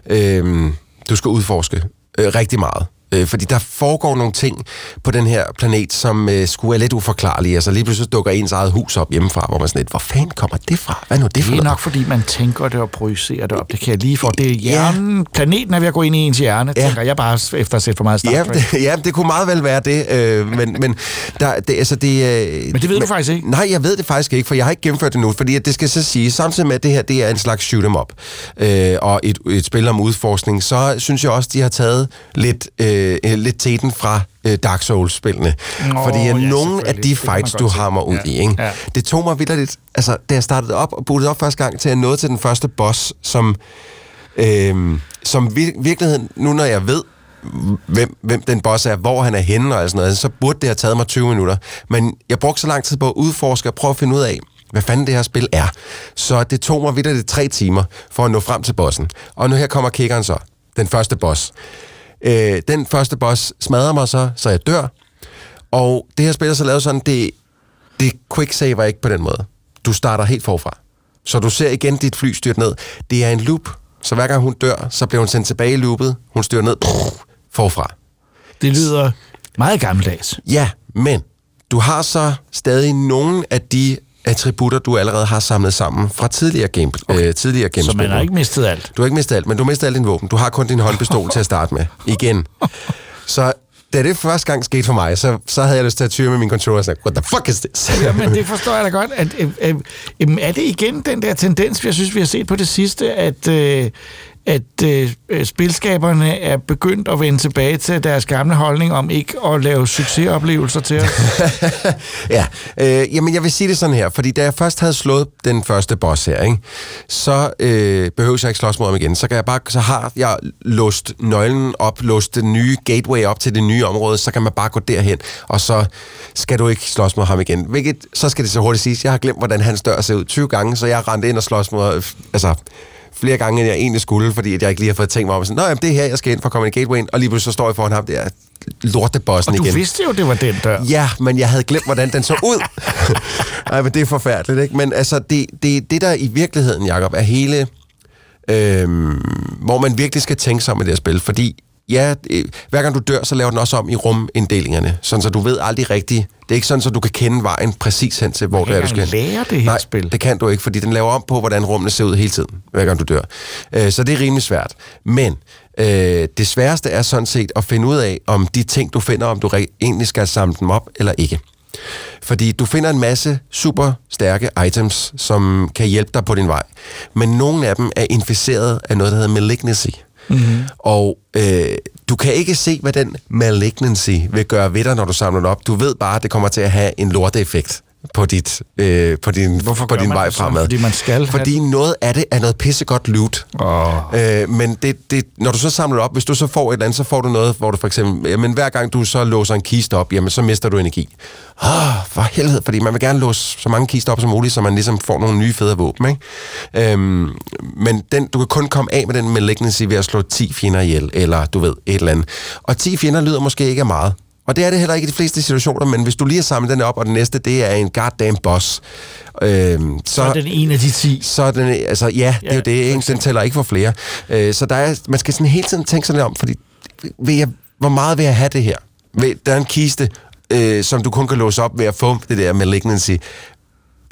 øh, du skal udforske øh, rigtig meget. Øh, fordi der foregår nogle ting på den her planet, som øh, skulle er lidt uforklarlige. Altså lige pludselig dukker ens eget hus op hjemmefra, hvor man sådan lidt, hvor fanden kommer det fra? Hvad nu det, det er nok, fordi man tænker det og projicerer det op. Det kan jeg lige få. Det er hjernen. Ja. Planeten er ved at gå ind i ens hjerne, ja. tænker jeg bare efter at set for meget Star ja, det, ja, det kunne meget vel være det. Øh, men, men, der, det, altså det, øh, men det ved men, du faktisk ikke? Nej, jeg ved det faktisk ikke, for jeg har ikke gennemført det nu. Fordi at det skal så sige, samtidig med at det her det er en slags shoot 'em up, øh, og et, et spil om udforskning, så synes jeg også, de har taget lidt, øh, lidt til den fra øh, Dark Souls-spillene. Nå, Fordi ja, nogle af de fights, du hammer ud ja. i, ikke? Ja. det tog mig vildt lidt... Altså, da jeg startede op og bootede op første gang, til at nå til den første boss, som, øh, som vir- virkeligheden, nu når jeg ved, hvem, hvem den boss er, hvor han er henne og sådan noget, så burde det have taget mig 20 minutter. Men jeg brugte så lang tid på at udforske og prøve at finde ud af, hvad fanden det her spil er. Så det tog mig vidt tre timer for at nå frem til bossen. Og nu her kommer kickeren så, den første boss. Øh, den første boss smadrer mig så, så jeg dør. Og det her spil er så lavet sådan, det, det quicksaver ikke på den måde. Du starter helt forfra. Så du ser igen dit fly styrt ned. Det er en loop, så hver gang hun dør, så bliver hun sendt tilbage i loopet. Hun styrer ned forfra. Det lyder meget gammeldags. Ja, men du har så stadig nogle af de attributter, du allerede har samlet sammen fra tidligere game, okay. øh, tidligere game Så man har ikke mistet alt? Du har ikke mistet alt, men du har mistet alt din våben. Du har kun din håndpistol til at starte med. Igen. Så da det første gang skete for mig, så, så havde jeg lyst til at tyre med min controller og sige, what the fuck is this? ja, men det forstår jeg da godt. At, øh, øh, øh, er det igen den der tendens, jeg synes, vi har set på det sidste, at, øh, at øh, spilskaberne er begyndt at vende tilbage til deres gamle holdning om ikke at lave succesoplevelser til os? ja, øh, jamen jeg vil sige det sådan her, fordi da jeg først havde slået den første boss her, ikke, så øh, behøver jeg ikke slås mod ham igen. Så, kan jeg bare, så har jeg låst nøglen op, låst den nye gateway op til det nye område, så kan man bare gå derhen, og så skal du ikke slås mod ham igen. Hvilket, så skal det så hurtigt siges, jeg har glemt, hvordan hans dør ser ud 20 gange, så jeg rendte ind og slås mod, øh, altså flere gange, end jeg egentlig skulle, fordi jeg ikke lige har fået tænkt mig om, sådan, Nå, jamen, det er her, jeg skal ind for at komme i gateway, og lige pludselig så står jeg foran ham der lortebossen igen. Og du igen. vidste jo, det var den dør. Ja, men jeg havde glemt, hvordan den så ud. Ej, men det er forfærdeligt, ikke? Men altså, det, det, det der i virkeligheden, Jacob, er hele... Øhm, hvor man virkelig skal tænke sig om i det her spil, fordi ja, det, hver gang du dør, så laver den også om i ruminddelingerne, sådan så du ved aldrig rigtigt. Det er ikke sådan, så du kan kende vejen præcis hen til, hvor det er, du skal lære det her Nej, spil. det kan du ikke, fordi den laver om på, hvordan rummene ser ud hele tiden, hver gang du dør. Øh, så det er rimelig svært. Men øh, det sværeste er sådan set at finde ud af, om de ting, du finder, om du egentlig skal samle dem op eller ikke. Fordi du finder en masse super stærke items, som kan hjælpe dig på din vej. Men nogle af dem er inficeret af noget, der hedder malignancy. Mm-hmm. Og øh, du kan ikke se, hvad den malignancy vil gøre ved dig, når du samler den op. Du ved bare, at det kommer til at have en lorteeffekt på, dit, øh, på din, Hvorfor på din vej det fremad. Fordi man skal have Fordi noget af det er noget pissegodt loot. Oh. Øh, men det, det, når du så samler op, hvis du så får et eller andet, så får du noget, hvor du for eksempel, jamen hver gang du så låser en kiste op, jamen så mister du energi. Åh, for helvede, fordi man vil gerne låse så mange kister op som muligt, så man ligesom får nogle nye fede våben, ikke? Øhm, men den, du kan kun komme af med den malignancy ved at slå 10 fjender ihjel, eller du ved, et eller andet. Og 10 fjender lyder måske ikke af meget. Og det er det heller ikke i de fleste situationer, men hvis du lige har samlet den op, og den næste, det er en goddamn boss, øhm, så, Så er den en af de 10. så er den, altså ja, det er jo det, ikke? den tæller ikke for flere. Øh, så der er, man skal sådan hele tiden tænke sig lidt om, fordi vil jeg, hvor meget vil jeg have det her? Der er en kiste, øh, som du kun kan låse op ved at få det der malignancy.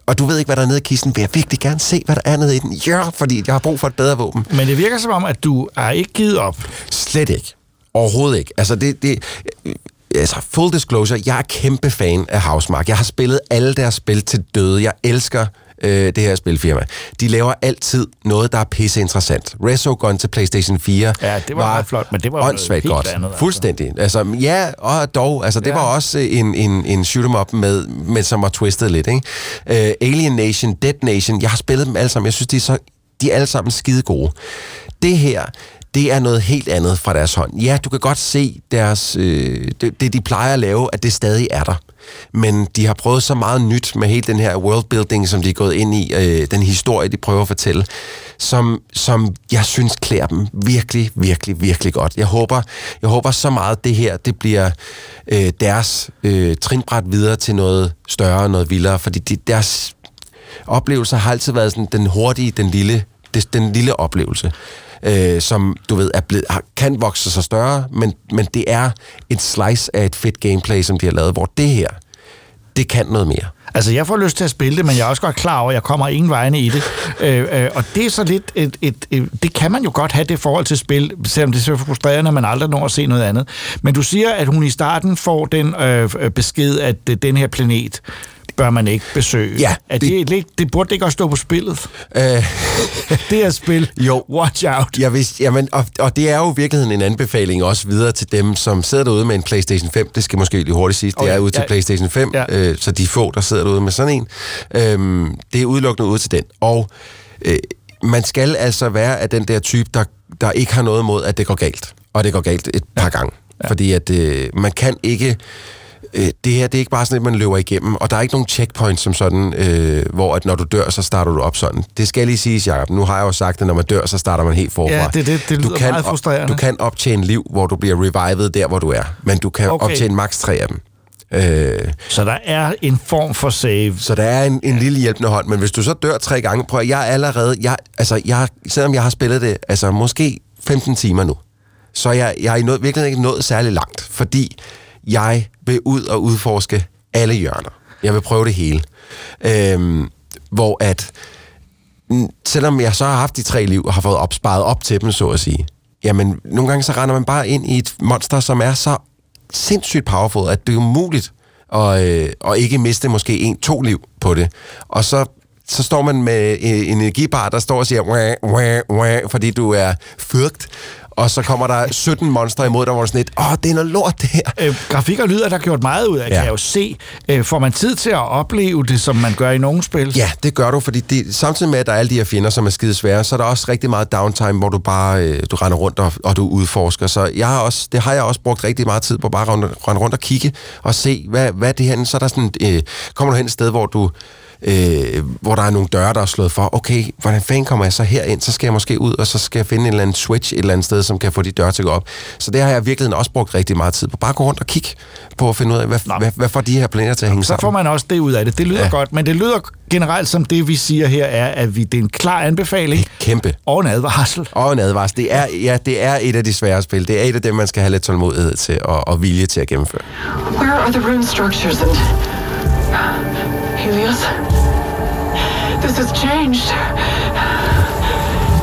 Og du ved ikke, hvad der er nede i kisten. Vil jeg virkelig gerne se, hvad der er nede i den? Ja, fordi jeg har brug for et bedre våben. Men det virker som om, at du er ikke givet op. Slet ikke. Overhovedet ikke. Altså, det, det, altså, full disclosure, jeg er kæmpe fan af Housemark. Jeg har spillet alle deres spil til døde. Jeg elsker øh, det her spilfirma. De laver altid noget, der er pisse interessant. Resogun til PlayStation 4 Ja, det var meget flot, men det var åndssvagt godt. andet, altså. Fuldstændig. Altså, ja, og dog. Altså, det Ja. var også en, en, en shoot'em up med, med, som var twistet lidt, ikke? Uh, Alien Nation, Dead Nation, jeg har spillet dem alle sammen. Jeg synes, de er, så, de er alle sammen skide gode. Det her, det er noget helt andet fra deres hånd. Ja, du kan godt se deres, øh, det, det, de plejer at lave, at det stadig er der. Men de har prøvet så meget nyt med hele den her worldbuilding, som de er gået ind i, øh, den historie, de prøver at fortælle, som, som jeg synes klæder dem virkelig, virkelig, virkelig godt. Jeg håber, jeg håber så meget, at det her det bliver øh, deres øh, trinbræt videre til noget større, noget vildere, fordi de, deres oplevelser har altid været sådan den hurtige, den lille, det, den lille oplevelse, øh, som du ved er blevet, har, kan vokse sig større, men, men det er et slice af et fedt gameplay, som de har lavet, hvor det her, det kan noget mere. Altså, jeg får lyst til at spille det, men jeg er også godt klar over, at jeg kommer ingen vegne i det. øh, øh, og det er så lidt et, et, et... Det kan man jo godt have det forhold til spil, selvom det er så frustrerende, at man aldrig når at se noget andet. Men du siger, at hun i starten får den øh, øh, besked, at øh, den her planet bør man ikke besøge. Ja, Er det, det, det burde ikke også stå på spillet. Øh, det her spil, jo. watch out. Jeg vidste, jamen, og, og det er jo i virkeligheden en anbefaling også videre til dem, som sidder derude med en PlayStation 5. Det skal måske lige hurtigt sige. Det Okay, er ude til ja. PlayStation 5, Ja. øh, så de få, der sidder derude med sådan en. Øhm, det er udelukkende ude til den. Og øh, man skal altså være af den der type, der, der ikke har noget imod, at det går galt. Og det går galt et par gange. Fordi at øh, man kan ikke... Øh, det her, det er ikke bare sådan, at man løber igennem, og der er ikke nogen checkpoints som sådan, øh, hvor at når du dør, så starter du op sådan. Det skal lige siges, Jacob. Nu har jeg jo sagt, at når man dør, så starter man helt forfra. Ja, det, det, det lyder du kan, meget frustrerende. Du kan optjene liv, hvor du bliver revivet der, hvor du er. Men du kan Okay. optjene maks tre af dem. Øh, Så der er en form for save. så der er en, en lille hjælpende hånd, men hvis du så dør tre gange, prøv at, jeg er allerede, jeg, altså, jeg, selvom jeg har spillet det, altså måske 15 timer nu, så jeg, jeg er i noget, virkelig ikke nået særlig langt, fordi jeg vil ud og udforske alle hjørner. Jeg vil prøve det hele. Øhm, hvor at, selvom jeg så har haft de tre liv og har fået opsparet op til dem, så at sige, jamen nogle gange så render man bare ind i et monster, som er så sindssygt powerful, at det er umuligt at, øh, at ikke miste måske en, to liv på det. Og så så står man med øh, en energibar, der står og siger, wah, wah, wah, fordi du er fyrkt, og så kommer der 17 monstre imod dig, hvor sådan lidt, åh, det er noget lort, det her. Øh, grafik og lyd er der gjort meget ud af, ja. kan jeg jo se. Øh, får man tid til at opleve det, som man gør i nogle spil? Ja, det gør du, fordi det, samtidig med, at der er alle de her fjender, som er skide svære, så er der også rigtig meget downtime, hvor du bare øh, du render rundt og, og du udforsker. Så jeg har også, det har jeg også brugt rigtig meget tid på, bare at rende, rundt og kigge og se, hvad, hvad det her? Så er der sådan, øh, kommer du hen et sted, hvor du øh, hvor der er nogle døre, der er slået for. Okay, hvordan fanden kommer jeg så herind? Så skal jeg måske ud, og så skal jeg finde en eller anden switch et eller andet sted, som kan få de døre til at gå op. Så det har jeg virkelig også brugt rigtig meget tid på. Bare gå rundt og kigge på at finde ud af, hvad, hvad, hvad får de her planeter til at hænge Så sammen. får man også det ud af det. Det lyder ja. Ja. godt, men det lyder generelt som det, vi siger her, er, at vi, det er en klar anbefaling Kæmpe. og en advarsel. Og en advarsel. Det er, ja, det er et af de svære spil. Det er et af dem, man skal have lidt tålmodighed til og, og vilje til at gennemføre. Where are the rune structures and. Helios? This has changed.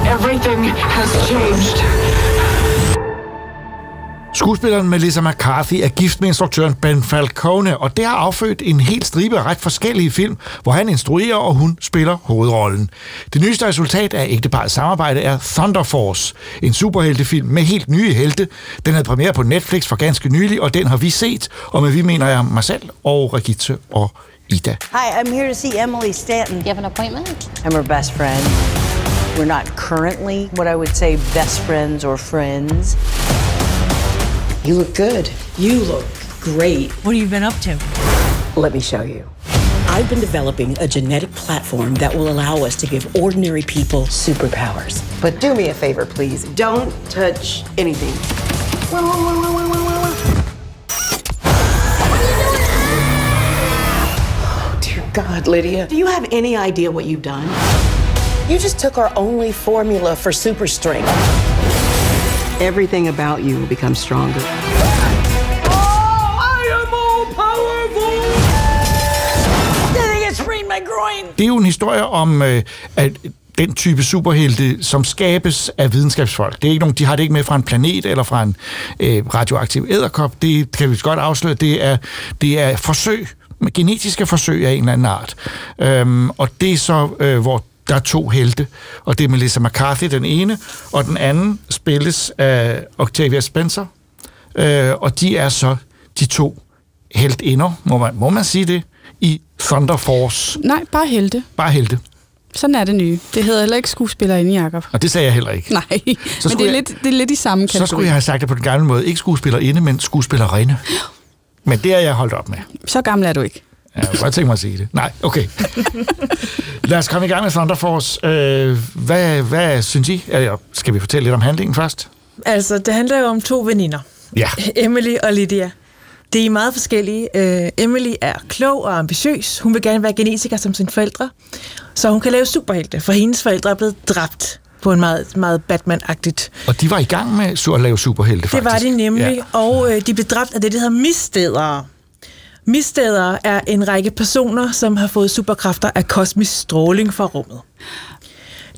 Everything has changed. Skuespilleren Melissa McCarthy er gift med instruktøren Ben Falcone, og det har affødt en helt stribe af ret forskellige film, hvor han instruerer, og hun spiller hovedrollen. Det nyeste resultat af ægteparets samarbejde er Thunder Force, en superheltefilm med helt nye helte. Den havde premiere på Netflix for ganske nylig, og den har vi set, og med vi mener jeg mig selv og Regitte og Ida. Hi, I'm here to see Emily Stanton. You have an appointment? I'm her best friend. We're not currently what I would say best friends or friends. You look good. You look great. What have you been up to? Let me show you. I've been developing a genetic platform that will allow us to give ordinary people superpowers. But do me a favor, please. Don't touch anything. Whoa, whoa, whoa, God, Lydia. Do you have any idea what you've done? You just took our only formula for super strength. Everything about you will become stronger. Det er jo en historie om, øh, at den type superhelte, som skabes af videnskabsfolk. Det er ikke nogen, de har det ikke med fra en planet eller fra en øh, radioaktiv æderkop. Det kan vi godt afsløre. Det er, det er forsøg, genetiske forsøg af en eller anden art. Øhm, og det er så, øh, hvor der er to helte, og det er Melissa McCarthy, den ene, og den anden spilles af Octavia Spencer, øh, og de er så de to heltinder, må man, må man sige det, i Thunder Force. Nej, bare helte. Bare helte. Sådan er det nye. Det hedder heller ikke skuespillerinde, Jacob. Og det sagde jeg heller ikke. Nej, så men det er, jeg, lidt, det er lidt i samme kategori. Så skulle jeg have sagt det på den gamle måde. Ikke skuespillerinde, men skuespillerinde. Men det er jeg holdt op med. Så gammel er du ikke. Ja, jeg kunne godt tænke mig at sige det. Nej, okay. Lad os komme i gang med Thunder Force. Øh, hvad, hvad synes I? Skal vi fortælle lidt om handlingen først? Altså, det handler jo om to veninder. Ja. Emily og Lydia. Det er meget forskellige. Uh, Emily er klog og ambitiøs. Hun vil gerne være genetiker som sine forældre. Så hun kan lave superhelte, for hendes forældre er blevet dræbt på en meget, meget Batman-agtigt. Og de var i gang med at lave superhelte, faktisk. Det var de nemlig, ja. og uh, de blev dræbt af det, der hedder misstedere. Misstedere er en række personer, som har fået superkræfter af kosmisk stråling fra rummet.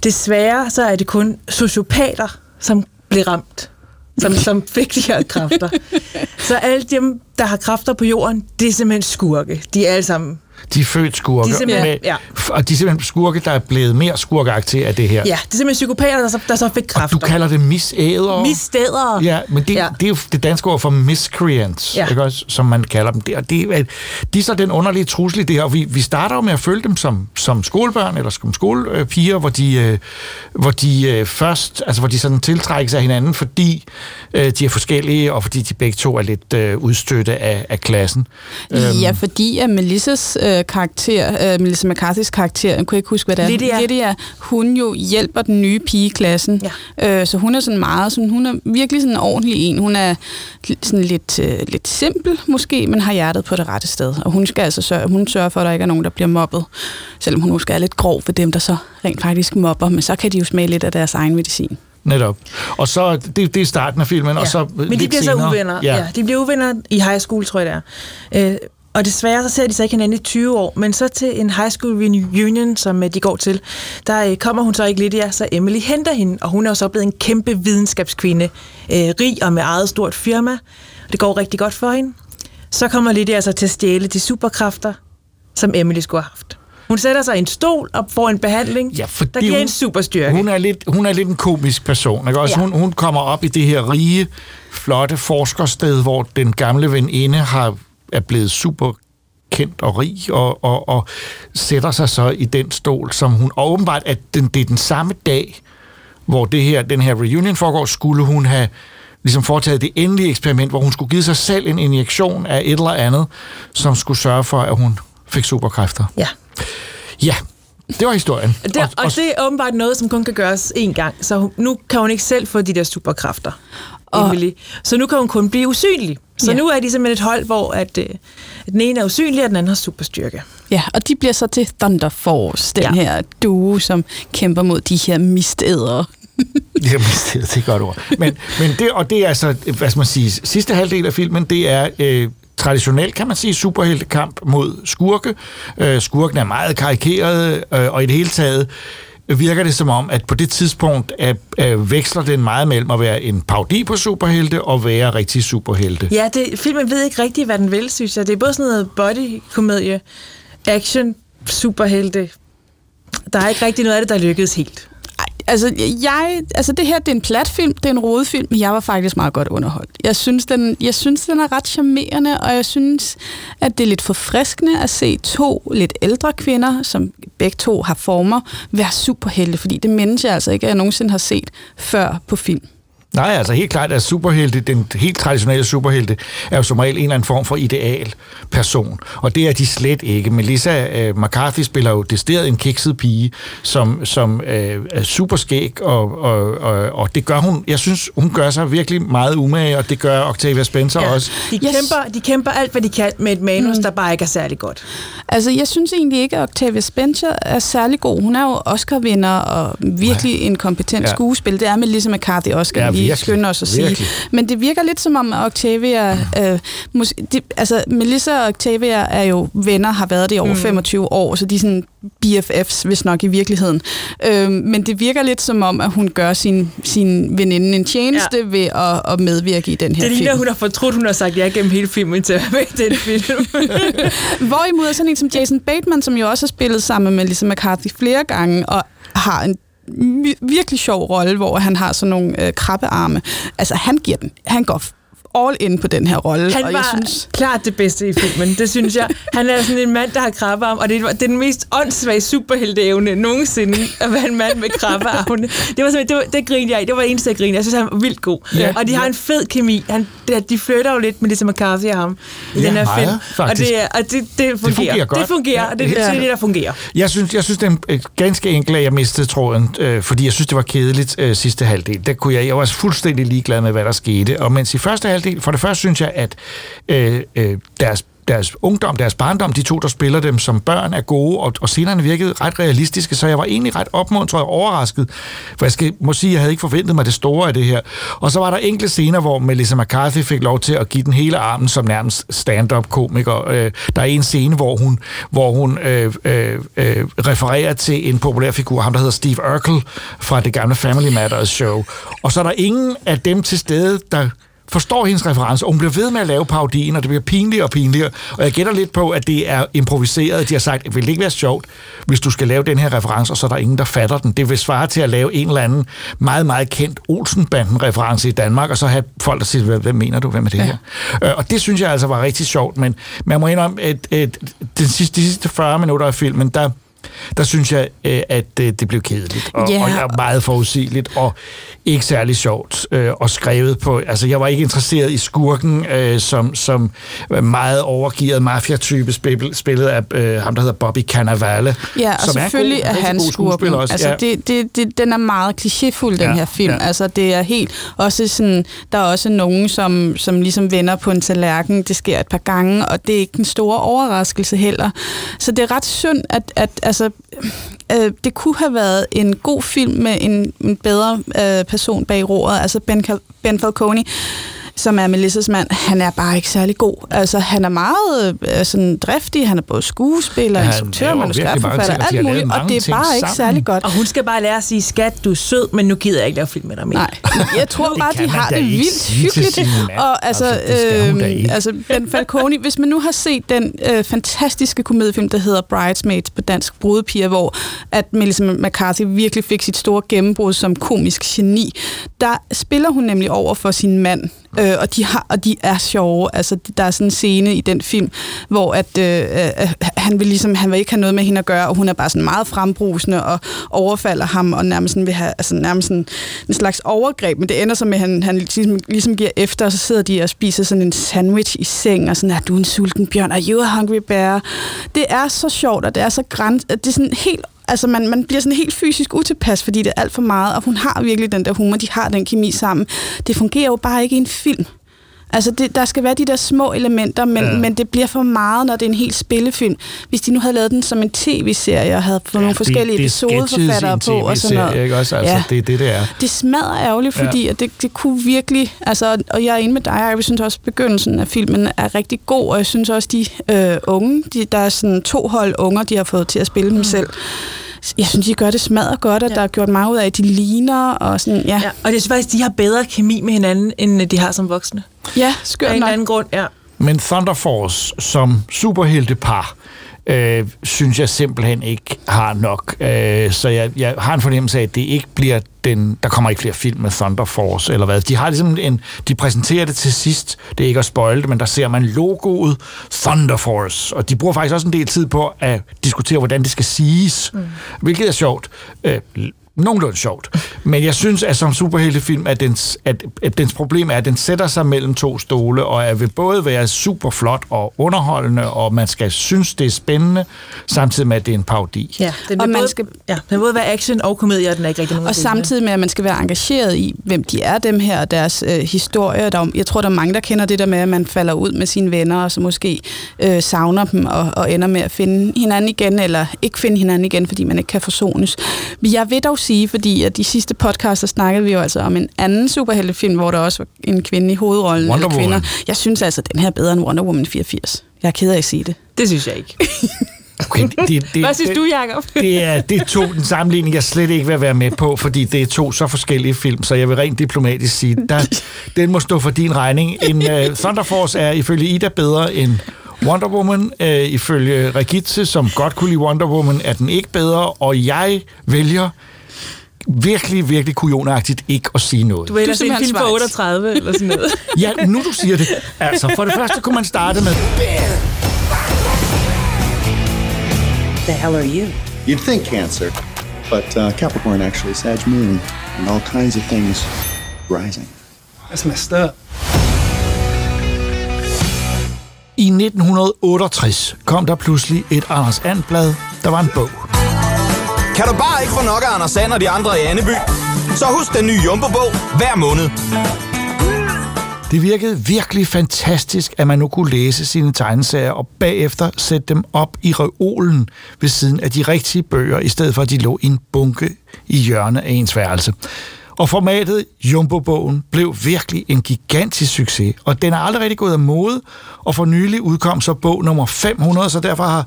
Desværre så er det kun sociopater, som blev ramt, som, som fik de her kræfter. Så alle dem, der har kræfter på jorden, det er simpelthen skurke. De er alle sammen de er født skurke. De er med, ja. Og de er simpelthen skurke, der er blevet mere skurkeagtige af det her. Ja, det er simpelthen psykopater, der så, der så fik kræfter. Og du kalder det misæder. Misstæder. Ja, men det, ja. det er jo det danske ord for miscreants, ja. ikke også, som man kalder dem. Det, og det, de er så den underlige trussel i det her. Og vi, vi starter jo med at følge dem som, som skolebørn, eller som skolepiger, hvor de, øh, hvor de øh, først, altså hvor de sådan tiltrækkes af hinanden, fordi øh, de er forskellige, og fordi de begge to er lidt udstøtte af, af klassen. Ja, fordi at Melissas øh, karakter, øh, Melissa McCarthy's karakter, jeg kunne ikke huske, hvad det er. Lydia. Lydia, hun jo hjælper den nye pige i klassen. Ja. Øh, så hun er sådan meget, sådan, hun er virkelig sådan en ordentlig en. Hun er sådan lidt, øh, lidt simpel måske, men har hjertet på det rette sted. Og hun skal altså sørge, hun sørger for, at der ikke er nogen, der bliver mobbet. Selvom hun måske er lidt grov for dem, der så rent faktisk mobber, men så kan de jo smage lidt af deres egen medicin. Netop. Og så, det, det er starten af filmen, ja. og så Men de bliver senere, så uvenner. Ja. ja. de bliver uvenner i high school, tror jeg det er. Øh, og desværre så ser de så ikke hinanden i 20 år, men så til en high school reunion, som de går til, der kommer hun så ikke Lydia, så Emily henter hende, og hun er jo så blevet en kæmpe videnskabskvinde, øh, rig og med eget stort firma. Det går rigtig godt for hende. Så kommer Lydia altså til at stjæle de superkræfter, som Emily skulle have haft. Hun sætter sig i en stol og får en behandling, ja, der giver hun, en superstyrke. Hun er lidt, hun er lidt en komisk person. Ikke? Også ja. hun, hun kommer op i det her rige, flotte forskersted, hvor den gamle veninde har er blevet super kendt og rig, og, og, og sætter sig så i den stol, som hun og åbenbart, at den, det er den samme dag, hvor det her, den her reunion foregår, skulle hun have ligesom foretaget det endelige eksperiment, hvor hun skulle give sig selv en injektion af et eller andet, som skulle sørge for, at hun fik superkræfter. Ja. Ja, det var historien. Det, og, og det er åbenbart noget, som kun kan gøres én gang, så nu kan hun ikke selv få de der superkræfter. Emily. Så nu kan hun kun blive usynlig. Så ja. nu er de simpelthen et hold, hvor at, øh, den ene er usynlig, og den anden har superstyrke. Ja, og de bliver så til Thunder Force, den ja. her duo, som kæmper mod de her mistædere. det er mistædere, det er godt ord. Men, men det, og det er altså, hvad skal man sige, sidste halvdel af filmen, det er... Øh, traditionelt, kan man sige, superheltekamp mod skurke. Øh, skurken er meget karikeret, øh, og i det hele taget virker det som om, at på det tidspunkt at, at veksler den meget mellem at være en parodi på superhelte og være rigtig superhelte. Ja, det, filmen ved ikke rigtigt, hvad den vil, synes jeg. Det er både sådan noget body-komedie, action, superhelte. Der er ikke rigtig noget af det, der lykkedes helt. Altså, jeg, altså det her, det er en platfilm, det er en rodefilm, men jeg var faktisk meget godt underholdt. Jeg synes, den, jeg synes, den er ret charmerende, og jeg synes, at det er lidt forfriskende at se to lidt ældre kvinder, som begge to har former, være superhelte, fordi det mindes jeg altså ikke, at jeg nogensinde har set før på film. Nej, altså helt klart, at superhelte, den helt traditionelle superhelte, er jo som regel en eller anden form for ideal person. Og det er de slet ikke. Melissa uh, McCarthy spiller jo desteret en kikset pige, som, som uh, er super skæg, og, og, og, og det gør hun, jeg synes, hun gør sig virkelig meget umage, og det gør Octavia Spencer ja. også. De kæmper, de kæmper alt, hvad de kan med et manus, mm. der bare ikke er særlig godt. Altså, jeg synes egentlig ikke, at Octavia Spencer er særlig god. Hun er jo Oscar-vinder og virkelig ja. en kompetent ja. skuespil. Det er Melissa McCarthy Oscar. Ja, lige skynde os at sige. Virkelig. Men det virker lidt som om, at Octavia... Øh, mus, de, altså, Melissa og Octavia er jo venner, har været det i over mm. 25 år, så de er sådan BFFs, hvis nok i virkeligheden. Øh, men det virker lidt som om, at hun gør sin, sin veninde en tjeneste ja. ved at, at medvirke i den her det film. Det ligner, hun har fortrudt, hun har sagt ja gennem hele filmen til at være med i den film. Hvorimod er sådan en som Jason Bateman, som jo også har spillet sammen med Melissa McCarthy flere gange, og har en virkelig sjov rolle, hvor han har sådan nogle øh, krabbearme. Altså, han giver den. Han går all in på den her rolle. Han og var jeg synes... klart det bedste i filmen, det synes jeg. Han er sådan en mand, der har krabbearm, og det er den mest åndssvage superhelteevne nogensinde at være en mand med krabbearmene. Det var simpelthen, det, var, det grinede jeg Det var eneste, jeg grinede. Jeg synes, han var vildt god. Ja, og de har ja. en fed kemi. Han, de flytter jo lidt med Lisa McCarthy og ham i ja, den her film. Faktisk. Og, det, og det, det, fungerer. det fungerer godt. Det fungerer, og det, det, det er det, der fungerer. Jeg synes, jeg synes det er ganske enkelt, at jeg mistede tråden, øh, fordi jeg synes, det var kedeligt øh, sidste halvdel. Der kunne jeg, jeg var fuldstændig ligeglad med, hvad der skete. Og mens i første halvdel, for det første synes jeg, at øh, øh, deres deres ungdom, deres barndom, de to, der spiller dem som børn, er gode, og, og scenerne virkede ret realistiske, så jeg var egentlig ret opmuntret og overrasket, for jeg skal, må sige, at jeg havde ikke forventet mig det store af det her. Og så var der enkelte scener, hvor Melissa McCarthy fik lov til at give den hele armen som nærmest stand-up komiker. Øh, der er en scene, hvor hun, hvor hun øh, øh, øh refererer til en populær figur, ham der hedder Steve Urkel fra det gamle Family Matters show. Og så er der ingen af dem til stede, der forstår hendes reference, og hun bliver ved med at lave parodien, og det bliver pinligere og pinligere. Og jeg gætter lidt på, at det er improviseret. De har sagt, at det vil ikke være sjovt, hvis du skal lave den her reference, og så er der ingen, der fatter den. Det vil svare til at lave en eller anden meget, meget kendt Olsenbanden-reference i Danmark, og så have folk, der siger, hvad mener du, hvem er det her? Øh, og det synes jeg altså var rigtig sjovt, men man må indrømme, at, at den sidste, de sidste 40 minutter af filmen, der der synes jeg, øh, at øh, det blev kedeligt, og, yeah. og jeg er meget forudsigeligt, og ikke særlig sjovt, øh, og skrevet på, altså jeg var ikke interesseret i skurken, som, som meget overgivet mafia-type, spillet af ham, der hedder Bobby Cannavale. Ja, og som selvfølgelig er, god, er han skurken. Også. Altså, ja. det, det, det, den er meget klichéfuld, den ja, her film. Ja. Altså, det er helt, også sådan, der er også nogen, som, som ligesom vender på en tallerken, det sker et par gange, og det er ikke en store overraskelse heller. Så det er ret synd, at, at altså, øh, det kunne have været en god film med en, en bedre øh, person bag roret, altså Ben, ben Falcone som er Melissas mand, han er bare ikke særlig god. Altså, han er meget øh, sådan driftig, han er både skuespiller, ja, instruktør, manuskriptforfatter, alt muligt, og det er bare sammen. ikke særlig godt. Og hun skal bare lære at sige, skat, du er sød, men nu gider jeg ikke lave film med dig mere. Nej, jeg tror bare, de har det vildt hyggeligt. Og altså, altså, øh, altså Ben Falcone, hvis man nu har set den øh, fantastiske komediefilm, der hedder Bridesmaids på dansk brudepiger, hvor at Melissa McCarthy virkelig fik sit store gennembrud som komisk geni, der spiller hun nemlig over for sin mand, Øh, og, de har, og de er sjove. Altså, der er sådan en scene i den film, hvor at, øh, øh, han vil ligesom, han vil ikke have noget med hende at gøre, og hun er bare sådan meget frembrusende og overfalder ham, og nærmest sådan vil have altså, nærmest sådan, en slags overgreb, men det ender så med, at han, han ligesom, ligesom giver efter, og så sidder de og spiser sådan en sandwich i seng, og sådan, er du en sulten bjørn? Are you a hungry bear? Det er så sjovt, og det er så græns, det er sådan helt altså man, man bliver sådan helt fysisk utilpas, fordi det er alt for meget, og hun har virkelig den der humor, de har den kemi sammen. Det fungerer jo bare ikke i en film. Altså, det, der skal være de der små elementer, men, ja. men det bliver for meget, når det er en helt spillefilm. Hvis de nu havde lavet den som en tv-serie, og havde fået ja, nogle forskellige det, episodeforfattere på, og sådan noget. Ikke også? Altså, ja. det er det, det er. Det smadrer ærgerligt, fordi ja. at det, det kunne virkelig... Altså, og jeg er enig med dig, jeg synes også, at begyndelsen af filmen er rigtig god, og jeg synes også, de øh, unge, de, der er sådan to hold unger, de har fået til at spille mm. dem selv, jeg synes, de gør det smadret godt, og ja. der er gjort meget ud af, at de ligner, og sådan, ja. ja. Og det er faktisk, de har bedre kemi med hinanden, end de har som voksne. Ja, skørt Af en eller anden grund, ja. Men Thunder Force som superheltepar, øh, synes jeg simpelthen ikke har nok. Øh, så jeg, jeg har en fornemmelse af, at det ikke bliver den... Der kommer ikke flere film med Thunder Force, eller hvad. De har ligesom en... De præsenterer det til sidst. Det er ikke at spoil det, men der ser man logoet Thunder Force. Og de bruger faktisk også en del tid på at diskutere, hvordan det skal siges. Mm. Hvilket er sjovt. Øh, nogenlunde sjovt. Men jeg synes, at som superheltefilm, at dens, at, at dens problem er, at den sætter sig mellem to stole, og er vil både være super flot og underholdende, og man skal synes, det er spændende, samtidig med, at det er en parodi. Ja, den Og man både, skal- ja, den vil både være action og komedie, og den er ikke rigtig nogen Og samtidig med, at man skal være engageret i, hvem de er, dem her, og deres øh, historie. Der, er- jeg tror, der er mange, der kender det der med, at man falder ud med sine venner, og så måske øh, savner dem, og, og ender med at finde hinanden igen, eller ikke finde hinanden igen, fordi man ikke kan forsones. Men jeg vil dog sige, fordi at de sidste podcaster snakkede vi jo altså om en anden superheltefilm, hvor der også var en kvinde i hovedrollen, Wonder eller kvinder. Woman. Jeg synes altså, at den her er bedre end Wonder Woman 84. Jeg er ked af at sige det. Det synes jeg ikke. Okay, det, det, det, Hvad synes du, Jacob? Det er, det er to den sammenligning, jeg slet ikke vil være med på, fordi det er to så forskellige film, så jeg vil rent diplomatisk sige, der, den må stå for din regning. En uh, Thunder Force er ifølge Ida bedre end Wonder Woman. Uh, ifølge Regitze, som godt kunne lide Wonder Woman, er den ikke bedre, og jeg vælger virkelig, virkelig kujonagtigt ikke at sige noget. Du vil ellers er en film på Schweiz. 38 eller sådan noget. Ja, nu du siger det. Altså, for det første kunne man starte med... The hell are you? You'd think Cancer, but uh, Capricorn actually, Sag Moon, and all kinds of things rising. That's messed up. I 1968 kom der pludselig et Anders And-blad, der var en bog. Kan du bare ikke få nok af Anders Sand og de andre i Anneby? Så husk den nye Jumbo-bog hver måned. Det virkede virkelig fantastisk, at man nu kunne læse sine tegneserier og bagefter sætte dem op i reolen ved siden af de rigtige bøger, i stedet for at de lå i en bunke i hjørnet af ens værelse. Og formatet Jumbo-bogen blev virkelig en gigantisk succes, og den er aldrig rigtig gået af mode, og for nylig udkom så bog nummer 500, så derfor har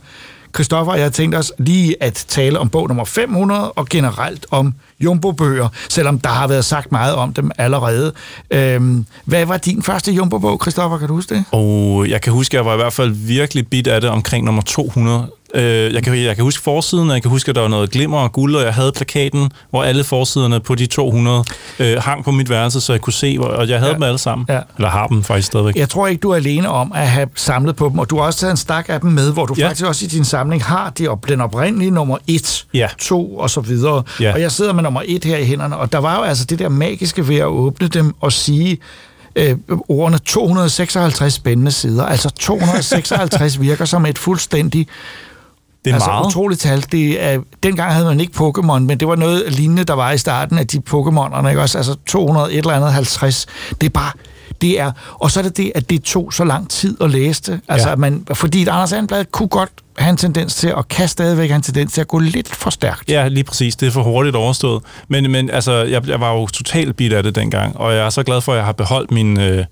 Christoffer og jeg har tænkt os lige at tale om bog nummer 500 og generelt om Jumbo-bøger, selvom der har været sagt meget om dem allerede. Øhm, hvad var din første Jumbo-bog, Christoffer? Kan du huske det? Og jeg kan huske, at jeg var i hvert fald virkelig bit af det omkring nummer 200. Øh, jeg, kan, jeg kan huske forsiden, jeg kan huske, at der var noget glimmer og guld, og jeg havde plakaten, hvor alle forsiderne på de 200 øh, hang på mit værelse, så jeg kunne se, hvor, og jeg havde ja. dem alle sammen. Ja. Eller har dem faktisk stadigvæk. Jeg tror ikke, du er alene om at have samlet på dem, og du har også taget en stak af dem med, hvor du Ja. ja. faktisk også i din samling har de, op- den oprindelige nummer 1, Ja. 2 og så videre. Ja. Og jeg sidder med nummer 1 her i hænderne, og der var jo altså det der magiske ved at åbne dem og sige øh, ordene 256 spændende sider. Altså 256 virker som et fuldstændig Det er altså, meget. utroligt tal. Det er, dengang havde man ikke Pokémon, men det var noget lignende, der var i starten af de Pokémonerne, ikke også? Altså 200, et eller andet 50. Det er bare, det er, og så er det det, at det tog så lang tid at læse det. Altså, Ja. ja. man, fordi et Anders Anblad kunne godt have en tendens til, og kan stadigvæk have en tendens til at gå lidt for stærkt. Ja, lige præcis. Det er for hurtigt overstået. Men, men altså, jeg, jeg var jo totalt bit af det dengang, og jeg er så glad for, at jeg har beholdt min... Øh,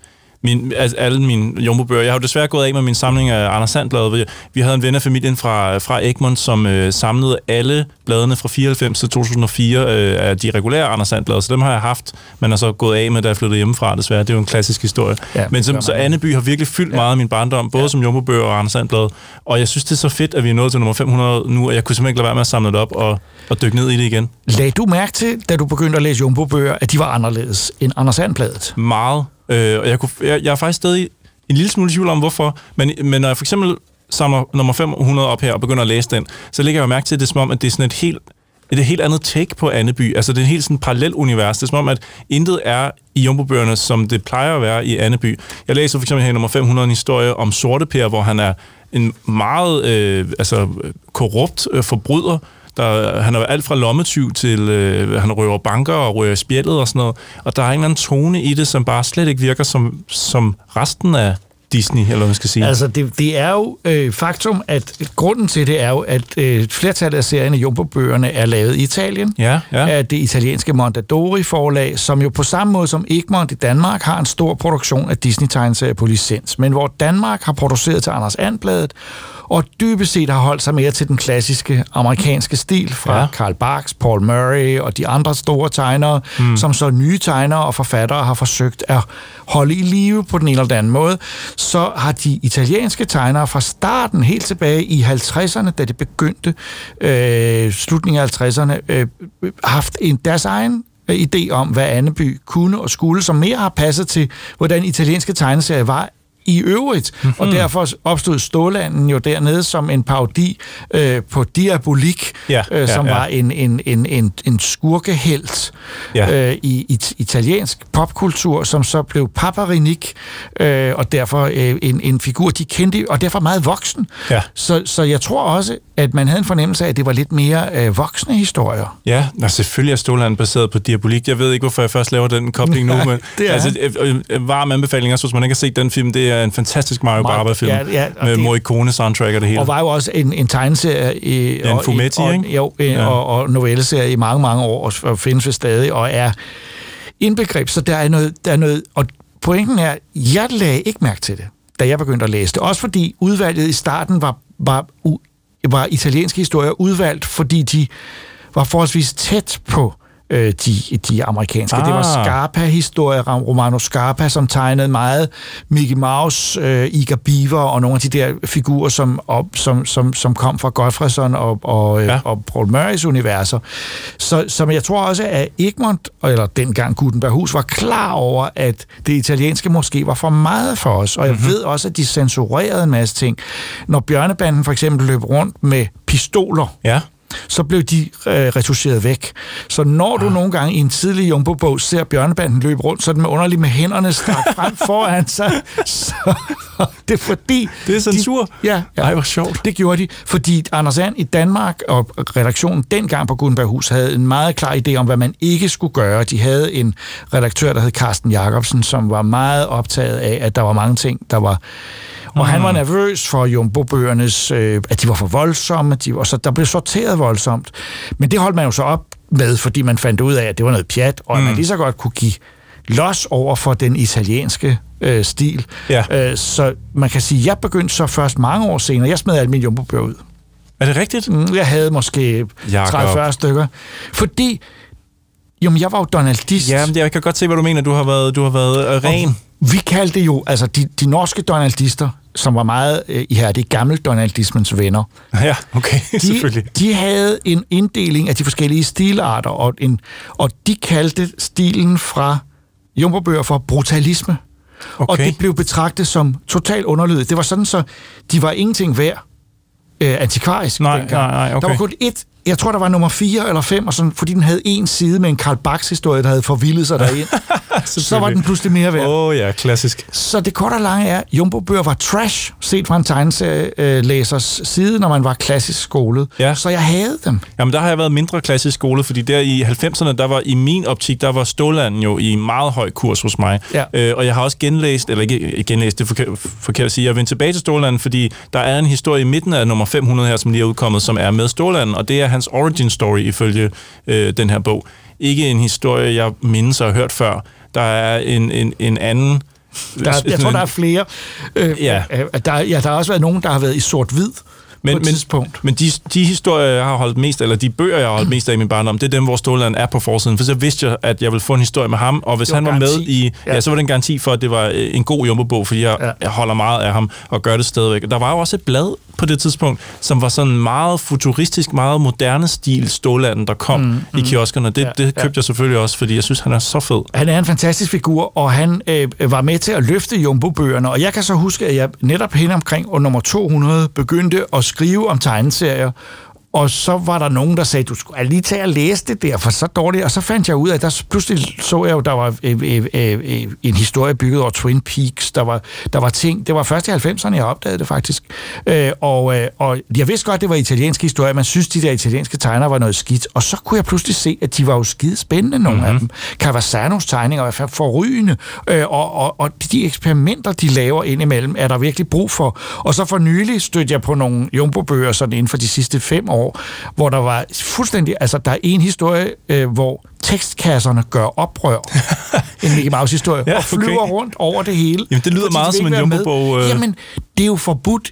min, altså alle mine jumbo-bøger. Jeg har jo desværre gået af med min samling af Anders Sandblad. Vi, vi havde en ven af familien fra, fra Egmont, som øh, samlede alle bladene fra 94 til 2004 øh, af de regulære Anders Sandblad, så dem har jeg haft, men er så gået af med, da jeg flyttede hjemmefra, desværre. Det er jo en klassisk historie. Ja, men som, så. Anneby har virkelig fyldt ja. meget af min barndom, både ja. som jumbo-bøger og Anders Sandblad. Og jeg synes, det er så fedt, at vi er nået til nummer 500 nu, og jeg kunne simpelthen ikke lade være med at samle det op og, og dykke ned i det igen. Lagde du mærke til, da du begyndte at læse Jumbo-bøger, at de var anderledes end Anders Anbladet? Meget. Øh, og jeg, kunne, jeg, jeg er faktisk stadig en lille smule i tvivl om, hvorfor. Men, men når jeg for eksempel samler nummer 500 op her og begynder at læse den, så lægger jeg jo mærke til, at det er som om, at det er sådan et helt et helt andet take på Anneby. Altså, det er en helt sådan parallel univers. Det er som om, at intet er i Jumbo-bøgerne, som det plejer at være i Anneby. Jeg læser for eksempel her i nummer 500 en historie om Sorte Per, hvor han er en meget øh, altså, korrupt øh, forbryder, der, han er jo alt fra lommetyv til, øh, han røver banker og røver spjældet og sådan noget. Og der er en eller anden tone i det, som bare slet ikke virker som, som resten af Disney, eller hvad man skal sige. Altså, det, det er jo øh, faktum, at grunden til det er jo, at øh, flertallet af serierne Jumbo-bøgerne er lavet i Italien. Ja, ja. Af det italienske Mondadori-forlag, som jo på samme måde som Egmont i Danmark har en stor produktion af Disney-tegneserier på licens. Men hvor Danmark har produceret til Anders Andbladet, og dybest set har holdt sig mere til den klassiske amerikanske stil fra Ja. Karl Barks, Paul Murray og de andre store tegnere, Mm. mm. som så nye tegnere og forfattere har forsøgt at holde i live på den ene eller den anden måde, så har de italienske tegnere fra starten, helt tilbage i 50'erne, da det begyndte, øh, slutningen af 50'erne, øh, haft en deres egen øh, idé om, hvad Anneby kunne og skulle, som mere har passet til, hvordan italienske tegneserier var i øvrigt, mm-hmm. og derfor opstod Stålanden jo dernede som en parodi øh, på Diabolik, Ja, øh, ja, som ja. var en, en, en, en, en skurkehelt Ja. øh, i, i italiensk popkultur, som så blev Paparinik, øh, og derfor øh, en, en figur, de kendte, og derfor meget voksen. Ja. Så, så jeg tror også, at man havde en fornemmelse af, at det var lidt mere øh, voksne historier. Ja, og selvfølgelig er Ståland baseret på Diabolik. Jeg ved ikke, hvorfor jeg først laver den kobling nu, men det er altså, øh, øh, varm anbefaling også, hvis man ikke har set den film. Det er en fantastisk Mario Barber-film ja, ja, med det- Morricone soundtrack og det hele. Og var jo også en, en tegneserie i, Ja, en og, Fumetti, og, ikke? Jo, ja. Ja. og, og novelleserie i mange, mange år, og, og findes ved stadig, og er indbegreb, så der er noget, der er noget, og pointen er, jeg lagde ikke mærke til det, da jeg begyndte at læse det. Også fordi udvalget i starten var, var, var italienske historier udvalgt, fordi de var forholdsvis tæt på øh, de, de amerikanske. Ah. Det var Ah. Scarpa-historier, Romano Scarpa, som tegnede meget Mickey Mouse, øh, Iga Beaver og nogle af de der figurer, som, op, som, som, som kom fra Godfredson og, og, ja. Ja. og Paul Murrays universer. Så, som jeg tror også, at Egmont, eller dengang Gutenberghus, var klar over, at det italienske måske var for meget for os. Og jeg mm-hmm. ved også, at de censurerede en masse ting. Når Bjørnebanden for eksempel løb rundt med pistoler, Ja. Så blev de øh, retuscheret væk. Så når du nogle gange i en tidlig Jumbo-bog ser bjørnebanden løbe rundt, sådan med underligt med hænderne strakt frem foran sig, så det er fordi... Det er censur? De, ja, ja. Ej, hvor sjovt. Det gjorde de, fordi Anders And i Danmark og redaktionen dengang på Gutenberghus havde en meget klar idé om, hvad man ikke skulle gøre. De havde en redaktør, der hed Carsten Jacobsen, som var meget optaget af, at der var mange ting, der var... Og han var nervøs for Jumbo-bøgernes, øh, at de var for voldsomme, de, og så der blev sorteret voldsomt. Men det holdt man jo så op med, fordi man fandt ud af, at det var noget pjat, og at man lige så godt kunne give los over for den italienske øh, stil. Ja. Øh, så man kan sige, at jeg begyndte så først mange år senere, jeg smed alle mine Jumbo-bøger ud. Er det rigtigt? Mm, Jeg havde måske Jakob. 30-40 stykker. Fordi, jamen jeg var jo donaldist. Ja, men jeg kan godt se, hvad du mener. Du har været, du har været øh, ren. Og vi kaldte jo, altså de, de norske donaldister, som var meget øh, ihærdige, gammel donaldismens venner, Ja, okay, selvfølgelig. de, de havde en inddeling af de forskellige stilarter, og, en, og de kaldte stilen fra jumbobøger for brutalisme. Okay. Og det blev betragtet som totalt underlydigt. Det var sådan, så de var ingenting værd øh, antikvarisk. Nej, dengang. nej, nej, okay. Der var kun et, jeg tror, der var nummer 4 eller 5, og sådan, fordi den havde en side med en Karl Bax-historie, der havde forvildet sig derind. så var den pludselig mere værd. Åh oh, ja, klassisk. Så det korte og lange er, Jumbo-bøger var trash, set fra en tegneserielæsers side, når man var klassisk skolet. Ja. Så jeg havde dem. Jamen, der har jeg været mindre klassisk skole, fordi der i 90'erne, der var i min optik, der var Stålanden jo i meget høj kurs hos mig. Ja. Øh, og jeg har også genlæst, eller ikke genlæst, det er forkert, forkert at sige, jeg er vendt tilbage til Stålanden, fordi der er en historie i midten af nummer 500 her, som lige er udkommet, som er med Stålanden, og det er hans origin story ifølge øh, den her bog. Ikke en historie, jeg mindes og har hørt før. Der er en, en, en anden... Der, jeg tror, der er flere. Øh, Ja. øh, Der, ja, der har også været nogen, der har været i sort-hvid Men, på et men, tidspunkt. men de, de historier, jeg har holdt mest, eller de bøger, jeg har holdt mest af i min barndom, det er dem, hvor Stålland er på forsiden. For så vidste jeg, at jeg ville få en historie med ham, og hvis var han var med garanti. i... Ja. Ja. så var det en garanti for, at det var øh, en god jumbo fordi jeg, ja. jeg holder meget af ham og gør det stadigvæk. Der var jo også et blad på det tidspunkt, som var sådan meget futuristisk, meget moderne stil Stålanden, der kom Mm, mm, i kioskerne. Det, ja, det købte ja. jeg selvfølgelig også, fordi jeg synes, han er så fed. Han er en fantastisk figur, og han øh, var med til at løfte Jumbo-bøgerne. Og jeg kan så huske, at jeg netop hen omkring år nummer 200 begyndte at skrive om tegneserier. Og så var der nogen, der sagde, du skulle lige tage og læse det der, for så dårligt. Og så fandt jeg ud af, at der pludselig så jeg jo, der var øh, øh, øh, en historie bygget over Twin Peaks. Der var, der var ting, det var først i 90'erne, jeg opdagede det faktisk. Øh, og, øh, og jeg vidste godt, det var italienske historier. Man synes, de der italienske tegnere var noget skidt. Og så kunne jeg pludselig se, at de var jo skide spændende, nogle mm-hmm. af dem. Cavasanos tegninger var forrygende. Øh, og, og, og de eksperimenter, de laver indimellem, er der virkelig brug for. Og så for nylig stødte jeg på nogle jumbo-bøger, sådan inden for de sidste fem år, hvor der var fuldstændig, altså der er en historie, øh, hvor tekstkasserne gør oprør. en Mickey Mouse-historie. Ja, og flyver okay. rundt over det hele. Jamen, det lyder meget som en. Jumbo-bog, øh. Jamen, det er jo forbudt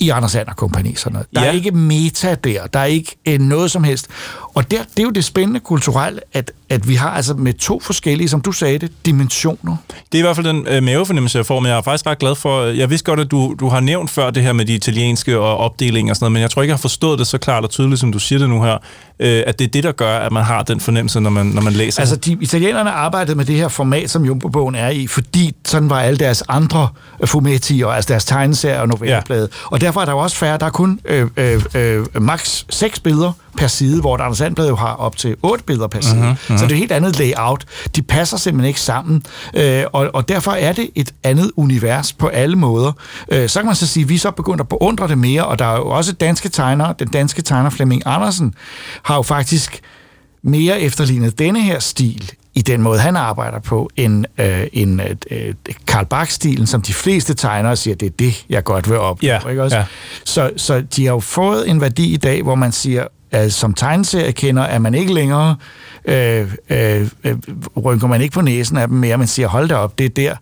i Anders Sander Kompani. Sådan noget. Der. Ja. er ikke meta der. Der er ikke øh, noget som helst. Og der, det er jo det spændende kulturelle, at, at vi har altså med to forskellige, som du sagde det, dimensioner. Det er i hvert fald den øh, mavefornemmelse, jeg får, men jeg er faktisk ret glad for... Jeg vidste godt, at du, du har nævnt før det her med de italienske og opdelinger og sådan noget, men jeg tror ikke, jeg har forstået det så klart og tydeligt, som du siger det nu her, øh, at det er det, der gør, at man har den fornemmelse, når man, når man læser Altså, de italienerne arbejdede med det her format, som Jumbo-bogen er i, fordi sådan var alle deres andre øh, fumetti, og altså deres tegneserier og novelleblade. Ja. Og derfor er der jo også færre. Der er kun øh, øh, øh, maks 6 billeder per side, hvor et Anders Sandblad jo har op til 8 billeder per side. Mhm, Mm-hmm, mhm. Så det er et helt andet layout. De passer simpelthen ikke sammen, øh, og, og derfor er det et andet univers på alle måder. Øh, så kan man så sige, at vi så begyndt at beundre det mere, og der er jo også danske tegnere. Den danske tegner Flemming Andersen har jo faktisk mere efterlignet denne her stil i den måde, han arbejder på, end, øh, end øh, Karl Bach-stilen, som de fleste tegnere siger, det er det, jeg godt vil op. Ja, ikke også? ja. Så, så de har jo fået en værdi i dag, hvor man siger, at som tegneserie kender, er man ikke længere, øh, øh, øh, rynker man ikke på næsen af dem mere, man siger, hold da op, det er der,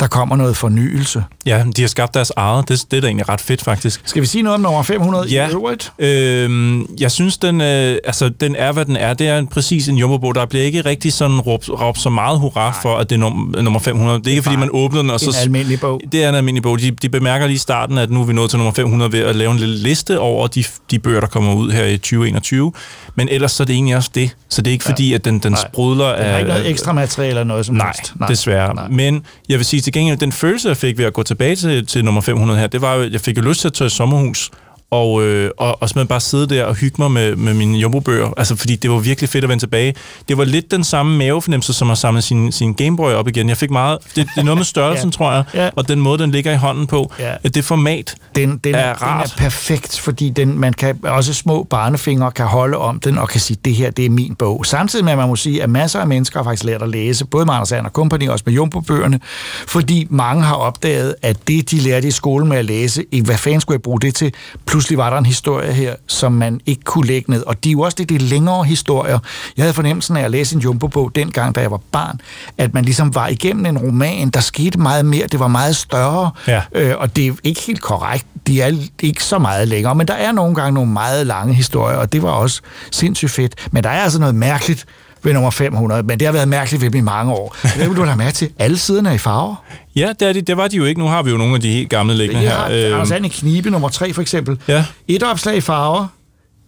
der kommer noget fornyelse. Ja, de har skabt deres eget. Det, det er da egentlig ret fedt, faktisk. Skal vi sige noget om nummer 500 Ja. i øvrigt? Øhm, jeg synes, den, øh, altså, den er, hvad den er. Det er en, præcis en jumbo Der bliver ikke rigtig sådan råbt, råbt så meget hurra for, at det er num- nummer 500. Det er ikke, fordi man åbner den, og så... en almindelig bog. Det er en almindelig bog. De, de bemærker lige i starten, at nu er vi nået til nummer 500 ved at lave en lille liste over de, de bøger, der kommer ud her i 2021. Men ellers så er det egentlig også det. Så det er ikke Ja. fordi, at den, den Nej. sprudler Der er af... ikke noget ekstra materiale eller noget som Nej, helst. Nej, desværre. Nej. Men jeg vil sige til gengæld, den følelse, jeg fik ved at gå tilbage til, til nummer 500 her, det var jo, at jeg fik jo lyst til at tage sommerhus. Og, øh, og, og simpelthen bare sidde der og hygge mig med, med mine jumbo-bøger. Altså, fordi det var virkelig fedt at vende tilbage. Det var lidt den samme mavefornemmelse, som at samle sin, sin Gameboy op igen. Jeg fik meget... Det, det er noget med størrelsen, Ja. tror jeg. Ja. Og den måde, den ligger i hånden på. Ja. At det format den, den, er er, den rart. er perfekt, fordi den, man kan, også små barnefingre kan holde om den og kan sige, det her, det er min bog. Samtidig med, at man må sige, at masser af mennesker har faktisk lært at læse, både med Anders Sand og Company, også med Jumbo-bøgerne, fordi mange har opdaget, at det, de lærte i skolen med at læse, i hvad fanden skulle jeg bruge det til? Pludselig var der en historie her, som man ikke kunne lægge ned. Og de er jo også det, det er længere historier. Jeg havde fornemmelsen af at læse en Jumbo-bog dengang, da jeg var barn, at man ligesom var igennem en roman, der skete meget mere, det var meget større, Ja. Øh, og det er ikke helt korrekt. De er ikke så meget længere, men der er nogle gange nogle meget lange historier, og det var også sindssygt fedt. Men der er altså noget mærkeligt ved nummer 500, men det har været mærkeligt ved dem i mange år. Det vil du have med til. Alle siderne er i farver. Ja, det, er de, det var de jo ikke. Nu har vi jo nogle af de helt gamle liggende her. Øhm, Anders And i Knibe, nummer 3 for eksempel. Ja. Et opslag i farver,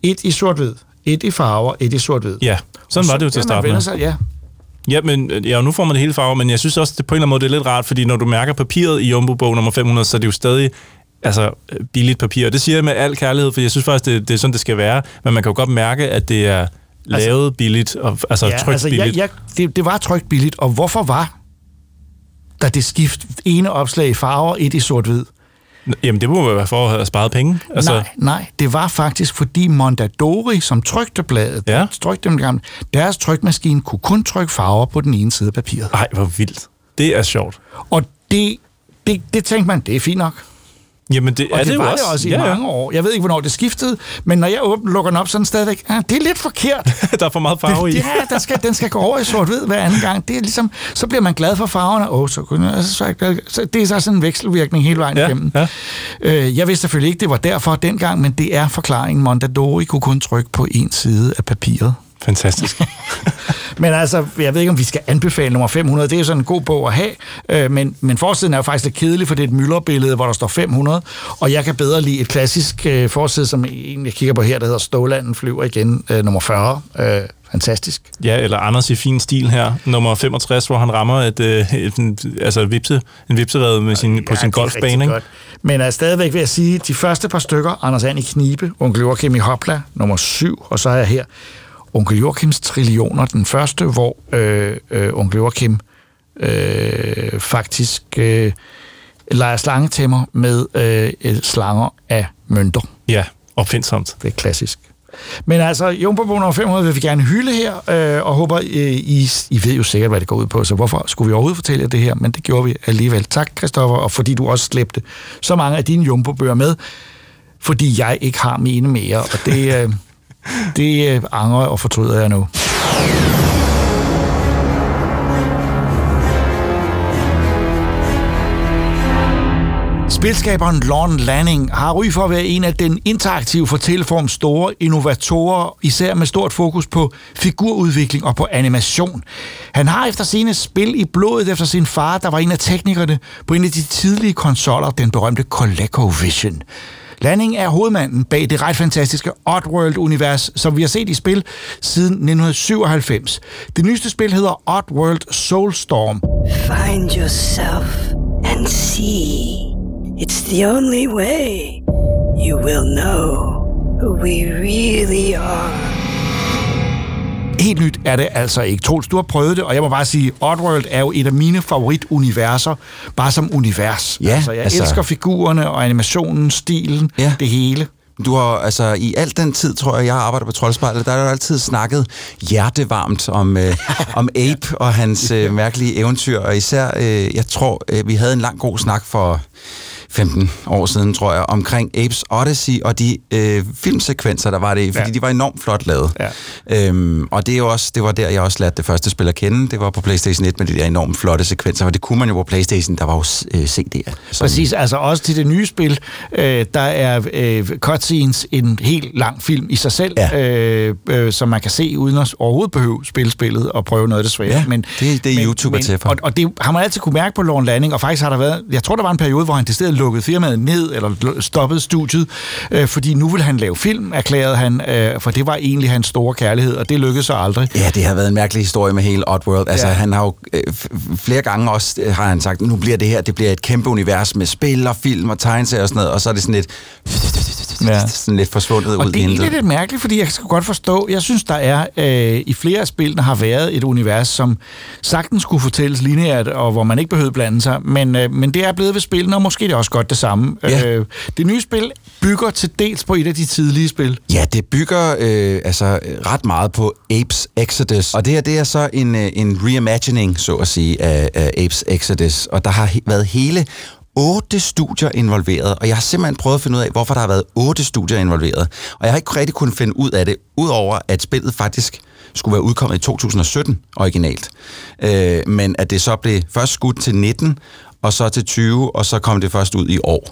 et i sort-hvid, et i farver, et i sort-hvid. Ja, sådan Og var det jo til ja, at starte med. Sig, ja. Ja, men ja, nu får man det hele farver, men jeg synes også, det på en eller anden måde det er lidt rart, fordi når du mærker papiret i Jumbo-bog nummer 500, så er det jo stadig altså, billigt papir. Og det siger jeg med al kærlighed, for jeg synes faktisk, det, det er sådan, det skal være. Men man kan jo godt mærke, at det er lavet billigt, og, altså ja, trykt altså, billigt. Ja, ja, det, det var trygt billigt, og hvorfor var der det skift ene opslag i farver, et i sort-hvid? Jamen, det må være for at have sparet penge. Altså... Nej, nej, det var faktisk fordi Mondadori, som trykte bladet, Ja. trykte dem gamle, deres trykmaskine kunne kun trykke farver på den ene side af papiret. Ej, hvor vildt. Det er sjovt. Og det, det, det tænkte man, det er fint nok. Jamen, det Og er det, det, var også. det også i ja, ja. mange år. Jeg ved ikke, hvornår det skiftede, men når jeg åbner, lukker den op, så er den stadigvæk, ah, det er lidt forkert. der er for meget farve i. Ja, der skal, den skal gå over i sort-hvid hver anden gang. Det er ligesom, så bliver man glad for farverne. Åh, oh, så, kunne jeg- så, så, det er så sådan en vekselvirkning hele vejen Ja, igennem. ja. Øh, jeg vidste selvfølgelig ikke, det var derfor dengang, men det er forklaringen. Mondadori kunne kun trykke på en side af papiret. Fantastisk. Men altså, jeg ved ikke, om vi skal anbefale nummer 500. Det er jo sådan en god bog at have. Øh, men, men forsiden er jo faktisk lidt kedelig, for det er et mylderbillede, hvor der står 500. Og jeg kan bedre lide et klassisk øh, forside, som en, jeg kigger på her, der hedder Stålanden flyver igen, øh, nummer 40. Øh, fantastisk. Ja, eller Anders i fin stil her, nummer 65, hvor han rammer et, øh, et, altså et vipse, en vipserede med sin, på Ja, sin det er golfbane. rigtig Ikke? godt. Men er stadigvæk ved at sige, de første par stykker, Anders And i Knibe, Onkel Joachim i Hopla, nummer 7, og så er jeg her, Onkel Joachims trillioner, den første, hvor øh, øh, Onkel Joachim øh, faktisk øh, leger slangetæmmer med øh, slanger af mønter. Ja, opfindsomt. Det er klassisk. Men altså, Jumbo nummer 500 vil vi gerne hylde her, øh, og håber, øh, I, I ved jo sikkert, hvad det går ud på, så hvorfor skulle vi overhovedet fortælle jer det her? Men det gjorde vi alligevel. Tak, Christoffer, og fordi du også slæbte så mange af dine Jumbo-bøger med, fordi jeg ikke har mine mere, og det, øh, det øh, angrer og fortryder jeg nu. Spilskaberen Lon Lanning har ry for at være en af den interaktive fortælleforms store innovatorer, især med stort fokus på figurudvikling og på animation. Han har efter sine spil i blodet efter sin far, der var en af teknikerne på en af de tidlige konsoller, den berømte ColecoVision. Landing er hovedmanden bag det ret fantastiske Oddworld-univers, som vi har set i spil siden 1997. Det nyeste spil hedder Oddworld Soulstorm. Find yourself and see. It's the only way you will know who we really are. Helt nyt er det altså ikke. Troels, du har prøvet det, og jeg må bare sige, Oddworld er jo et af mine favorituniverser, bare som univers. Ja, altså, jeg altså- elsker figurerne og animationen, stilen, Ja. det hele. Du har, altså, i al den tid, tror jeg, jeg arbejder på Troldspejlet, der har du altid snakket hjertevarmt om, øh, om Ape og hans øh, mærkelige eventyr, og især, øh, jeg tror, øh, vi havde en lang god snak for 15 år siden, tror jeg, omkring Apes Odyssey og de øh, filmsekvenser, der var det, fordi Ja. de var enormt flot lavet. Ja. Øhm, og det, er jo også, det var der, jeg også lærte det første spil at kende. Det var på PlayStation 1 med de der enormt flotte sekvenser, for det kunne man jo på PlayStation, der var jo øh, CD'er. som- Præcis, altså også til det nye spil, øh, der er øh, cutscenes en helt lang film i sig selv, ja. øh, øh, som man kan se uden at overhovedet behøve spille spillet og prøve noget af det svære. Ja, men, det- det er YouTube til for. Og, og det har man altid kunne mærke på Lorne Landing, og faktisk har der været, jeg tror der var en periode, hvor han til lukkede firmaet ned, eller stoppede studiet, øh, fordi nu vil han lave film, erklærede han, øh, for det var egentlig hans store kærlighed, og det lykkedes så aldrig. Ja, det har været en mærkelig historie med hele Oddworld. Altså, Ja. han har jo øh, flere gange også, øh, har han sagt, nu bliver det her, det bliver et kæmpe univers med spil og film og tegneserier og sådan noget, og så er det sådan lidt, Ja. sådan lidt forsvundet Og ud det er lidt mærkeligt, fordi jeg skal godt forstå, jeg synes, der er øh, i flere af spillene har været et univers, som sagtens skulle fortælles lineært, og hvor man ikke behøvede blande sig, men, øh, men det er blevet ved spillene, og måske er det også godt det samme. Ja. Øh, det nye spil bygger til dels på et af de tidlige spil. Ja, det bygger øh, altså ret meget på Apes Exodus. Og det her, det er så en, øh, en reimagining, så at sige, af, af Apes Exodus. Og der har he- været hele otte studier involveret, og jeg har simpelthen prøvet at finde ud af, hvorfor der har været otte studier involveret. Og jeg har ikke rigtig kunnet finde ud af det, udover at spillet faktisk skulle være udkommet i 2017 originalt. Øh, men at det så blev først skudt til 19, og så til 20, og så kom det først ud i år.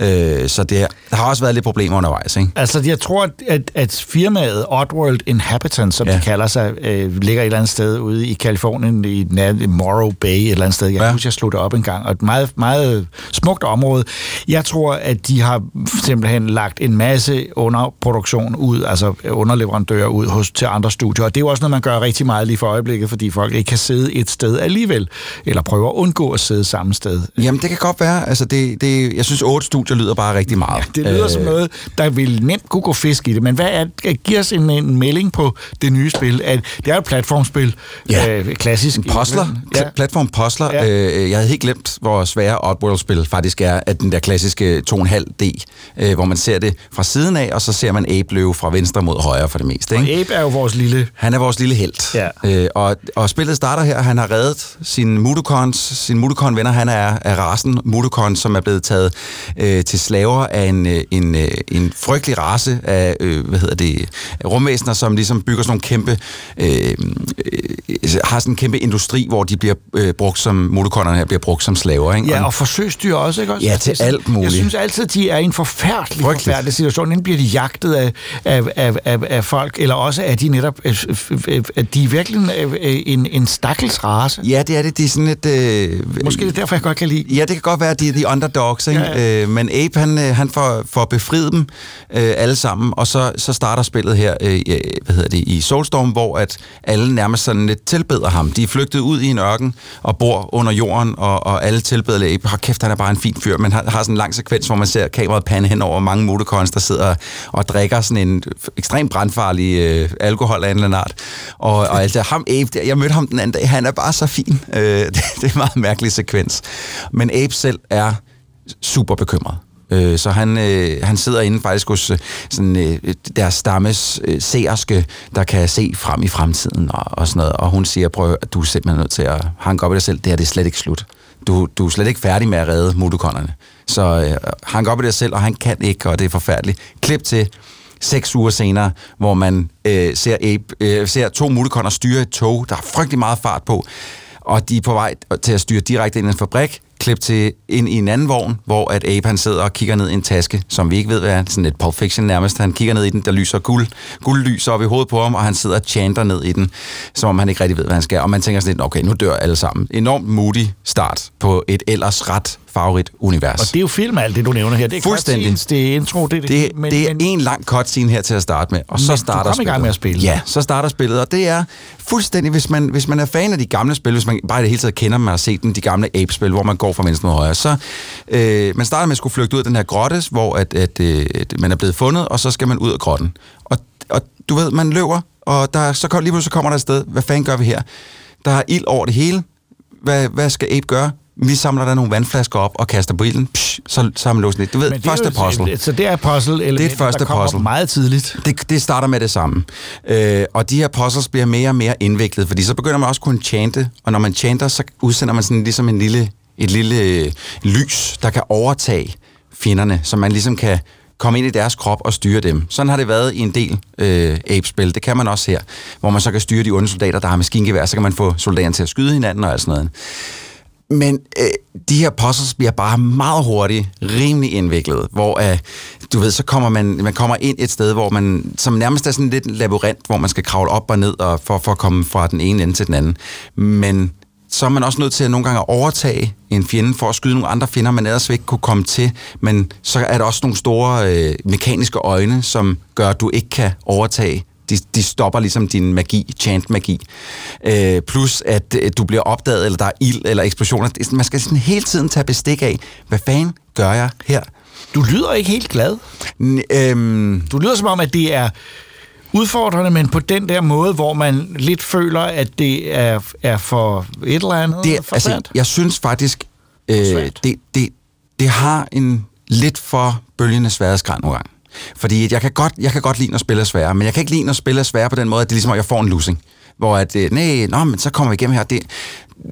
Øh, så det, der har også været lidt problemer undervejs, ikke? Altså, jeg tror, at, at, firmaet Oddworld Inhabitants, som ja. De kalder sig, øh, ligger et eller andet sted ude i Kalifornien, i i Morrow Bay, et eller andet sted. Jeg ja. husker, jeg slog det op en gang, og et meget, meget smukt område. Jeg tror, at de har simpelthen lagt en masse underproduktion ud, altså underleverandører ud hos, til andre studier, og det er jo også noget, man gør rigtig meget lige for øjeblikket, fordi folk ikke kan sidde et sted alligevel, eller prøver at undgå at sidde samme sted. Jamen, det kan godt være. Altså, det, det, jeg synes, otte studier lyder bare rigtig meget. Det lyder øh, som noget, der vil nemt kunne gå fisk i det. Men hvad er, giv os en, en melding på det nye spil. At det er jo et platformspil. Ja. Øh, klassisk. Puzzler, Ja. ja. platform puzzler. Ja. Ja. Øh, jeg havde helt glemt, hvor svære Oddworld-spil faktisk er, at den der klassiske 2,5D, øh, hvor man ser det fra siden af, og så ser man Abe løbe fra venstre mod højre for det meste. Ikke? Og Abe er jo vores lille... Han er vores lille held. Ja. Øh, og, og spillet starter her. Han har reddet sine Mudokons, sine Mudokon-venner. Han er af rasen Mudokon, som er blevet taget øh, til slaver af en, øh, en, øh, en frygtelig race af, øh, hvad hedder det, rumvæsener, som ligesom bygger sådan nogle kæmpe, øh, øh, har sådan en kæmpe industri, hvor de bliver øh, brugt som, Mudokonerne her bliver brugt som slaver. Ikke? Ja, og forsøgsdyr også, ikke også? Ja, til alt muligt. Jeg synes altid, de er i en forfærdelig, Frygteligt. forfærdelig situation. Enten bliver de jagtet af, af, af, af, af folk, eller også er de netop, øh, øh, at de er virkelig øh, en, en stakkels race. Ja, det er det. De er sådan et... Øh, Måske det er derfor, jeg godt kan lide. Ja, det kan godt være, at de er de underdogs, ikke? Ja, ja. Øh, men Abe, han, øh, han får, får befriet dem øh, alle sammen, og så, så starter spillet her øh, øh hvad hedder det, i Soulstorm, hvor at alle nærmest sådan lidt tilbeder ham. De er flygtet ud i en ørken og bor under jorden, og, og alle tilbeder Abe. Har kæft, han er bare en fin fyr, men han har sådan en lang sekvens, hvor man ser kameraet pande hen over mange motocons, der sidder og drikker sådan en ekstremt brandfarlig øh, alkohol af en eller anden art. Og, og altså, ham Abe, der- jeg mødte ham den anden dag, han er bare så fin. Øh, det, det er en meget mærkelig sekvens. Men Abe selv er super bekymret. Øh, Så han, øh, han sidder inde faktisk hos øh, sådan, øh, deres stammes øh, seerske, der kan se frem i fremtiden og, og sådan noget. Og hun siger, prøv at du er simpelthen nødt til at hanke op i dig selv. Det her det er slet ikke slut. Du, du er slet ikke færdig med at redde mutokonerne. Så øh, hanke op i dig selv, og han kan ikke, og det er forfærdeligt. Klip til seks uger senere, hvor man øh, ser, Abe, øh, ser to mutokoner styre et tog. Der er frygtelig meget fart på og de er på vej til at styre direkte ind i en fabrik klip til ind i en anden vogn, hvor at Abe han sidder og kigger ned i en taske, som vi ikke ved, hvad er. Sådan et Pulp Fiction nærmest. Han kigger ned i den, der lyser guld, guldlys op i hovedet på ham, og han sidder og chanter ned i den, som om han ikke rigtig ved, hvad han skal. Og man tænker sådan lidt, okay, nu dør alle sammen. Enormt moody start på et ellers ret favorit univers. Og det er jo film, alt det, du nævner her. Det er Fuldstændig. cutscenes, det er intro, det det. Det, men, det er men, en lang cutscene her til at starte med, og så starter kom i spillet. gang med at spille. Ja, så starter spillet, og det er fuldstændig, hvis man, hvis man er fan af de gamle spil, hvis man bare i det hele taget kender dem og har set dem, de gamle Ape-spil, hvor man går fra venstre mod højre, så øh, man starter med at skulle flygte ud af den her grotte, hvor at, at, øh, man er blevet fundet, og så skal man ud af grotten. Og, og du ved, man løber, og der, så kom, lige pludselig så kommer der et sted, hvad fanden gør vi her? Der er ild over det hele. Hvad, hvad skal Abe gøre? Vi samler der nogle vandflasker op og kaster på ilden. Psh, så, så har man låst lidt. Du ved, Men det første jo- puzzle. Så det er puzzle Det er første der kommer puzzle. meget tidligt. Det, det starter med det samme. Øh, og de her puzzles bliver mere og mere indviklet, fordi så begynder man også kunne chante, og når man chanter, så udsender man sådan ligesom en lille, et lille øh, lys, der kan overtage fjenderne, så man ligesom kan komme ind i deres krop og styre dem. Sådan har det været i en del øh, Ape-spil. Det kan man også her, hvor man så kan styre de onde soldater, der har maskingevær, så kan man få soldaterne til at skyde hinanden og alt sådan noget. Men øh, de her puzzles bliver bare meget hurtigt rimelig indviklet, hvor øh, du ved, så kommer man, man kommer ind et sted, hvor man, som nærmest er sådan lidt en labyrint, hvor man skal kravle op og ned og for, for at komme fra den ene ende til den anden. Men så er man også nødt til at nogle gange at overtage en fjende for at skyde nogle andre fjender, man ellers ikke kunne komme til. Men så er der også nogle store øh, mekaniske øjne, som gør, at du ikke kan overtage de, de stopper ligesom din magi, chant-magi. Øh, plus, at øh, du bliver opdaget, eller der er ild eller eksplosioner. Det- Man skal sådan hele tiden tage bestik af, hvad fanden gør jeg her? Du lyder ikke helt glad. N- øhm, Du lyder som om, at det er udfordrende, men på den der måde, hvor man lidt føler, at det er, er for et eller andet det, altså, jeg synes faktisk, øh, det, det, det har en lidt for bølgende sværhedsgrad nogle gange. Fordi jeg kan, godt, jeg kan godt lide at spille svære, men jeg kan ikke lide at spille svære på den måde, at det er ligesom, at jeg får en losing. Hvor at, øh, nej, nå, men så kommer vi igennem her. Det,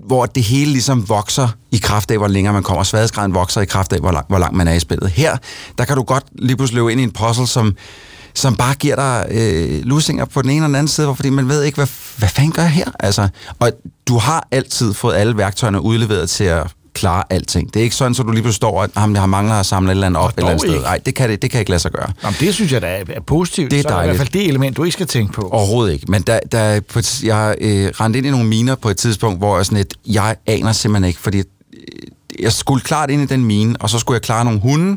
hvor det hele ligesom vokser i kraft af, hvor længere man kommer. Sværhedsgraden vokser i kraft af, hvor, langt, hvor langt man er i spillet. Her, der kan du godt lige pludselig løbe ind i en puzzle, som, som bare giver dig øh, lusinger på den ene eller den anden side, fordi man ved ikke, hvad, hvad fanden gør jeg her? Altså, og du har altid fået alle værktøjerne udleveret til at klare alting. Det er ikke sådan, at så du lige pludselig står, at ham, jeg har mangler at samle et eller andet op et eller andet sted. Nej, det kan, det, det kan ikke lade sig gøre. Jamen, det synes jeg da er positivt. Det er så er det i hvert fald det element, du ikke skal tænke på. Overhovedet ikke. Men der, der, på et, jeg øh, rendte ind i nogle miner på et tidspunkt, hvor jeg sådan et, jeg aner simpelthen ikke, fordi jeg skulle klart ind i den mine, og så skulle jeg klare nogle hunde, øh,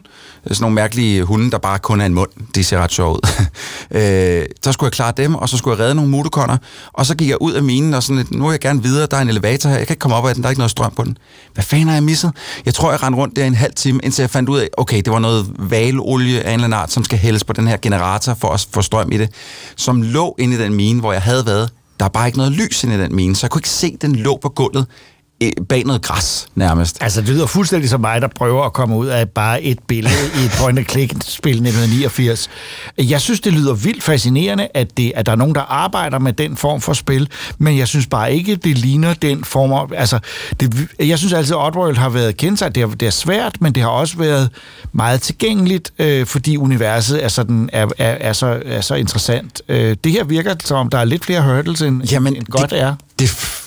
sådan nogle mærkelige hunde, der bare kun er en mund. De ser ret sjove ud. øh, så skulle jeg klare dem, og så skulle jeg redde nogle mutokoner, og så gik jeg ud af minen, og sådan lidt, nu vil jeg gerne videre, der er en elevator her, jeg kan ikke komme op ad den, der er ikke noget strøm på den. Hvad fanden har jeg misset? Jeg tror, jeg rendte rundt der en halv time, indtil jeg fandt ud af, okay, det var noget valolie af en eller anden art, som skal hældes på den her generator for at få strøm i det, som lå inde i den mine, hvor jeg havde været. Der er bare ikke noget lys inde i den mine, så jeg kunne ikke se, den lå på gulvet bag noget græs, nærmest. Altså, det lyder fuldstændig som mig, der prøver at komme ud af bare et billede i et point-and-click-spil 1989. Jeg synes, det lyder vildt fascinerende, at, det, at der er nogen, der arbejder med den form for spil, men jeg synes bare ikke, det ligner den form af... Altså, det, jeg synes altid, at Oddworld har været kendt sig. Det er, det er svært, men det har også været meget tilgængeligt, øh, fordi universet er, sådan, er, er, er, så, er så interessant. Øh, det her virker som om, der er lidt flere hurdles, end, Jamen, end godt det, er. Det,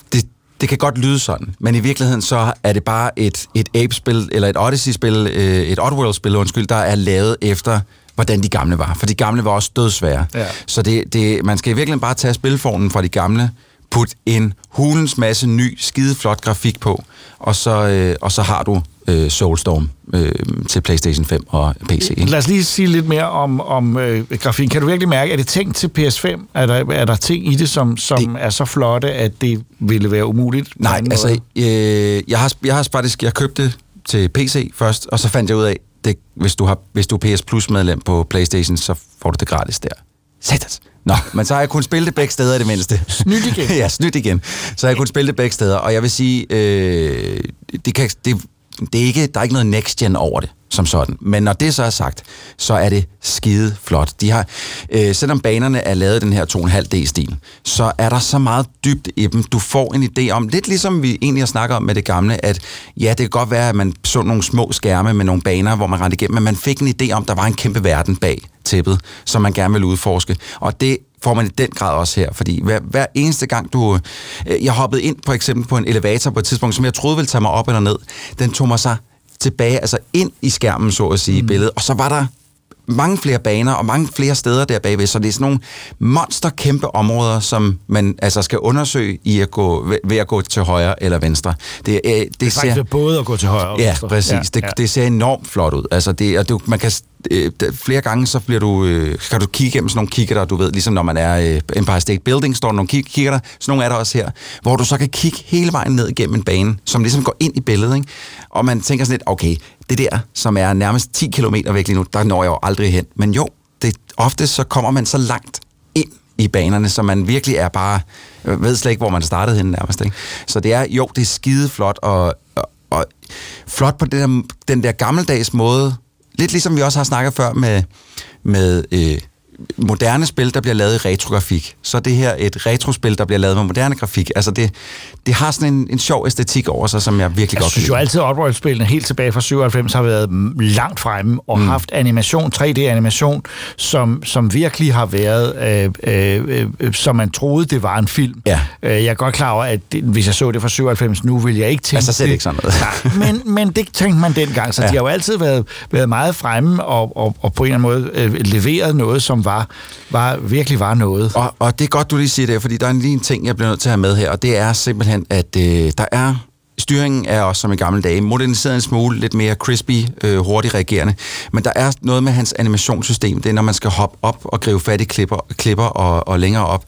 det, kan godt lyde sådan, men i virkeligheden så er det bare et, et Ape-spil, eller et Odyssey-spil, øh, et Oddworld-spil, undskyld, der er lavet efter, hvordan de gamle var. For de gamle var også dødsvære. Ja. Så det, det, man skal i virkeligheden bare tage spilformen fra de gamle, putte en hulens masse ny, skideflot grafik på, og så, øh, og så har du øh, Soulstorm øh, til PlayStation 5 og PC. Ikke? Lad os lige sige lidt mere om, om øh, grafikken. Kan du virkelig mærke, er det tænkt til PS5? Er der, er der ting i det, som, som det... er så flotte, at det ville være umuligt? Nej, altså, øh, jeg, har, jeg har faktisk, jeg købte det til PC først, og så fandt jeg ud af, det, hvis, du har, hvis du er PS Plus medlem på PlayStation, så får du det gratis der. Satans. Nå, men så har jeg kunnet spille det begge steder i det mindste. Snydt igen. ja, snydt igen. Så har jeg kunnet spille det begge steder, og jeg vil sige, øh, det kan, det, det er ikke, der er ikke noget next gen over det som sådan. Men når det så er sagt, så er det skide flot. De har, øh, selvom banerne er lavet den her 2,5D-stil, så er der så meget dybt i dem. Du får en idé om, lidt ligesom vi egentlig har snakket om med det gamle, at ja, det kan godt være, at man så nogle små skærme med nogle baner, hvor man rendte igennem, men man fik en idé om, at der var en kæmpe verden bag tæppet, som man gerne ville udforske. Og det får man i den grad også her, fordi hver, hver eneste gang du... Øh, jeg hoppede ind på eksempel på en elevator på et tidspunkt, som jeg troede ville tage mig op eller ned. Den tog mig sig tilbage, altså ind i skærmen, så at sige, mm. billedet. Og så var der mange flere baner og mange flere steder der bagved, så det er sådan nogle monster kæmpe områder, som man altså skal undersøge i at gå, ved, ved at gå til højre eller venstre. Det, øh, det, det ser, både at gå til højre og ja, venstre. Præcis. Ja, det, ja. det ser enormt flot ud. Altså det, og det, man kan øh, flere gange, så bliver du, øh, kan du kigge igennem sådan nogle kikkerter, du ved, ligesom når man er øh, Empire State Building, står der nogle kig- der, sådan nogle er der også her, hvor du så kan kigge hele vejen ned igennem en bane, som ligesom går ind i billedet, ikke? og man tænker sådan lidt, okay, det der, som er nærmest 10 km væk lige nu, der når jeg jo aldrig hen. Men jo, det, ofte så kommer man så langt ind i banerne, så man virkelig er bare, jeg ved slet ikke, hvor man startede henne nærmest. Ikke? Så det er, jo, det er skide flot, og, og, og flot på den der, den der gammeldags måde, lidt ligesom vi også har snakket før med, med øh, moderne spil, der bliver lavet i retrografik. Så er det her et retrospil, der bliver lavet med moderne grafik. Altså det, det har sådan en, en sjov æstetik over sig, som jeg virkelig jeg godt synes jo altid, at Oddworld-spillene helt tilbage fra 97 har været langt fremme og mm. haft animation, 3D-animation, som, som virkelig har været, øh, øh, øh, som man troede, det var en film. Ja. Øh, jeg er godt klar over, at det, hvis jeg så det fra 97 nu, vil jeg ikke tænke altså, det. ikke sådan noget. Nej, men, men det tænkte man dengang, så ja. de har jo altid været, været meget fremme og, og, og på en eller anden måde øh, leveret noget, som var, var var, virkelig var noget. Og, og det er godt, du lige siger det, fordi der er lige en ting, jeg bliver nødt til at have med her, og det er simpelthen, at øh, der er styringen er også som i gamle dage moderniseret en smule, lidt mere crispy, øh, hurtigt reagerende. Men der er noget med hans animationssystem, det er, når man skal hoppe op og gribe fat i klipper, klipper og, og længere op,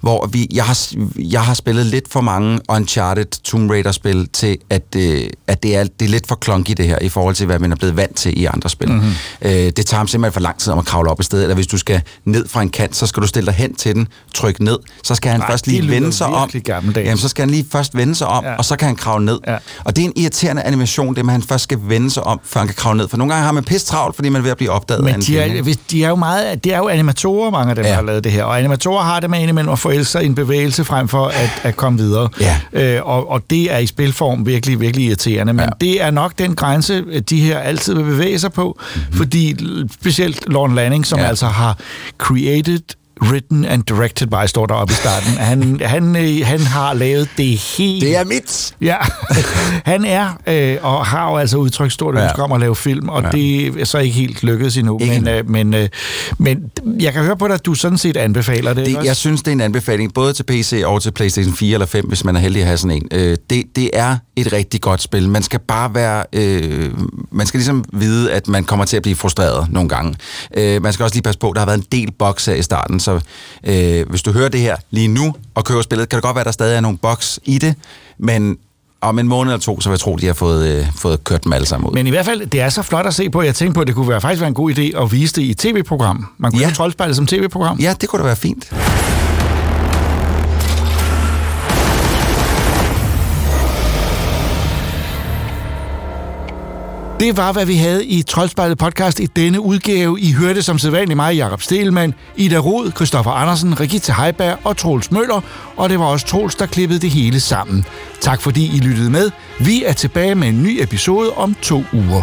hvor vi, jeg, har, jeg har spillet lidt for mange Uncharted Tomb Raider-spil til, at, øh, at det, er, det er lidt for klonky det her, i forhold til, hvad man er blevet vant til i andre spil. Mm-hmm. Øh, det tager simpelthen for lang tid om at kravle op et sted, eller hvis du skal ned fra en kant, så skal du stille dig hen til den, trykke ned, så skal han Ej, først lige vende sig om. Jamen, så skal han lige først vende sig om, ja. og så kan han kravle ned ned. Ja. Og det er en irriterende animation, det med, at han først skal vende sig om, før han kan kravle ned. For nogle gange har man pis travlt, fordi man er ved at blive opdaget Men af de er, hvis, de er jo meget, det er jo animatorer, mange af dem, ja. der har lavet det her. Og animatorer har det med indimellem at forelske sig i en bevægelse frem for at, at komme videre. Ja. Øh, og, og det er i spilform virkelig, virkelig irriterende. Men ja. det er nok den grænse, de her altid vil bevæge sig på. Mm-hmm. Fordi specielt Lorne Lanning, som ja. altså har created written and directed by, står der oppe i starten. Han, han, øh, han har lavet det helt... Det er mit! Ja, han er, øh, og har jo altså udtrykt stort ønske ja. om at lave film, og ja. det er så ikke helt lykkedes endnu. Ikke. Men, øh, men, øh, men jeg kan høre på dig, at du sådan set anbefaler det. det jeg synes, det er en anbefaling, både til PC og til PlayStation 4 eller 5, hvis man er heldig at have sådan en. Øh, det, det er et rigtig godt spil. Man skal bare være... Øh, man skal ligesom vide, at man kommer til at blive frustreret nogle gange. Øh, man skal også lige passe på, der har været en del boks her i starten, så øh, hvis du hører det her lige nu og kører spillet, kan det godt være, at der stadig er nogle boks i det, men om en måned eller to, så vil jeg tro, de har fået, øh, fået kørt dem alle sammen ud. Men i hvert fald, det er så flot at se på. Jeg tænkte på, at det kunne være, faktisk være en god idé at vise det i et tv-program. Man kunne ja. troldspejlet som tv-program. Ja, det kunne da være fint. Det var, hvad vi havde i Troldspejlet podcast i denne udgave. I hørte som sædvanligt mig, Jakob Stelmann, Ida Rod, Christoffer Andersen, Regitze Heiberg og Troels Møller, og det var også Troels, der klippede det hele sammen. Tak fordi I lyttede med. Vi er tilbage med en ny episode om to uger.